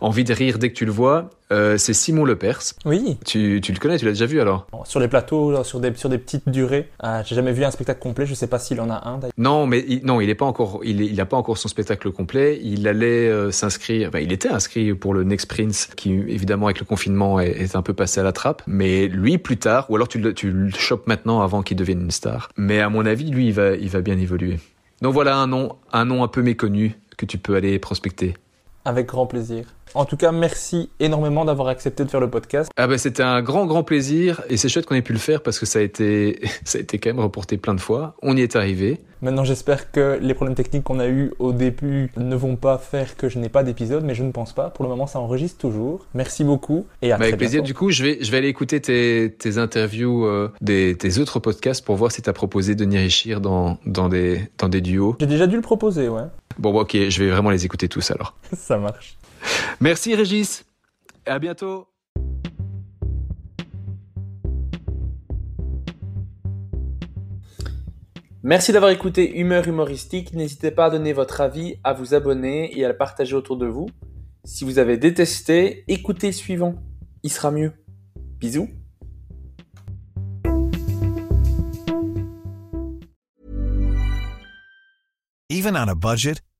envie de rire dès que tu le vois Euh, c'est Simon Lepers. Oui. Tu, tu le connais, tu l'as déjà vu alors? Sur les plateaux, sur des, sur des petites durées. Euh, J'ai jamais vu un spectacle complet, je sais pas s'il en a un d'ailleurs. Non, mais il, non, il est pas encore, il, est- il a pas encore son spectacle complet. Il allait euh, s'inscrire, il était inscrit pour le Next Prince, qui évidemment avec le confinement est, est un peu passé à la trappe. Mais lui plus tard, ou alors tu le, tu le chopes maintenant avant qu'il devienne une star. Mais à mon avis, lui, il va, il va bien évoluer. Donc voilà un nom, un nom un peu méconnu que tu peux aller prospecter. Avec grand plaisir. En tout cas, merci énormément d'avoir accepté de faire le podcast. Ah bah c'était un grand grand plaisir et c'est chouette qu'on ait pu le faire parce que ça a été [laughs] ça a été quand même reporté plein de fois. On y est arrivé. Maintenant, j'espère que les problèmes techniques qu'on a eus au début ne vont pas faire que je n'ai pas d'épisode, mais je ne pense pas. Pour le moment, ça enregistre toujours. Merci beaucoup et à Bah, avec plaisir. bientôt. Du coup, je vais je vais aller écouter tes tes interviews euh, des tes autres podcasts pour voir si t'as proposé de Nirishir dans dans des dans des duos. J'ai déjà dû le proposer, ouais. Bon ok, je vais vraiment les écouter tous alors. [laughs] ça marche. Merci Régis. À bientôt. Merci d'avoir écouté Humeur humoristique. N'hésitez pas à donner votre avis, à vous abonner et à le partager autour de vous. Si vous avez détesté, écoutez le suivant. Il sera mieux. Bisous. Even on a budget,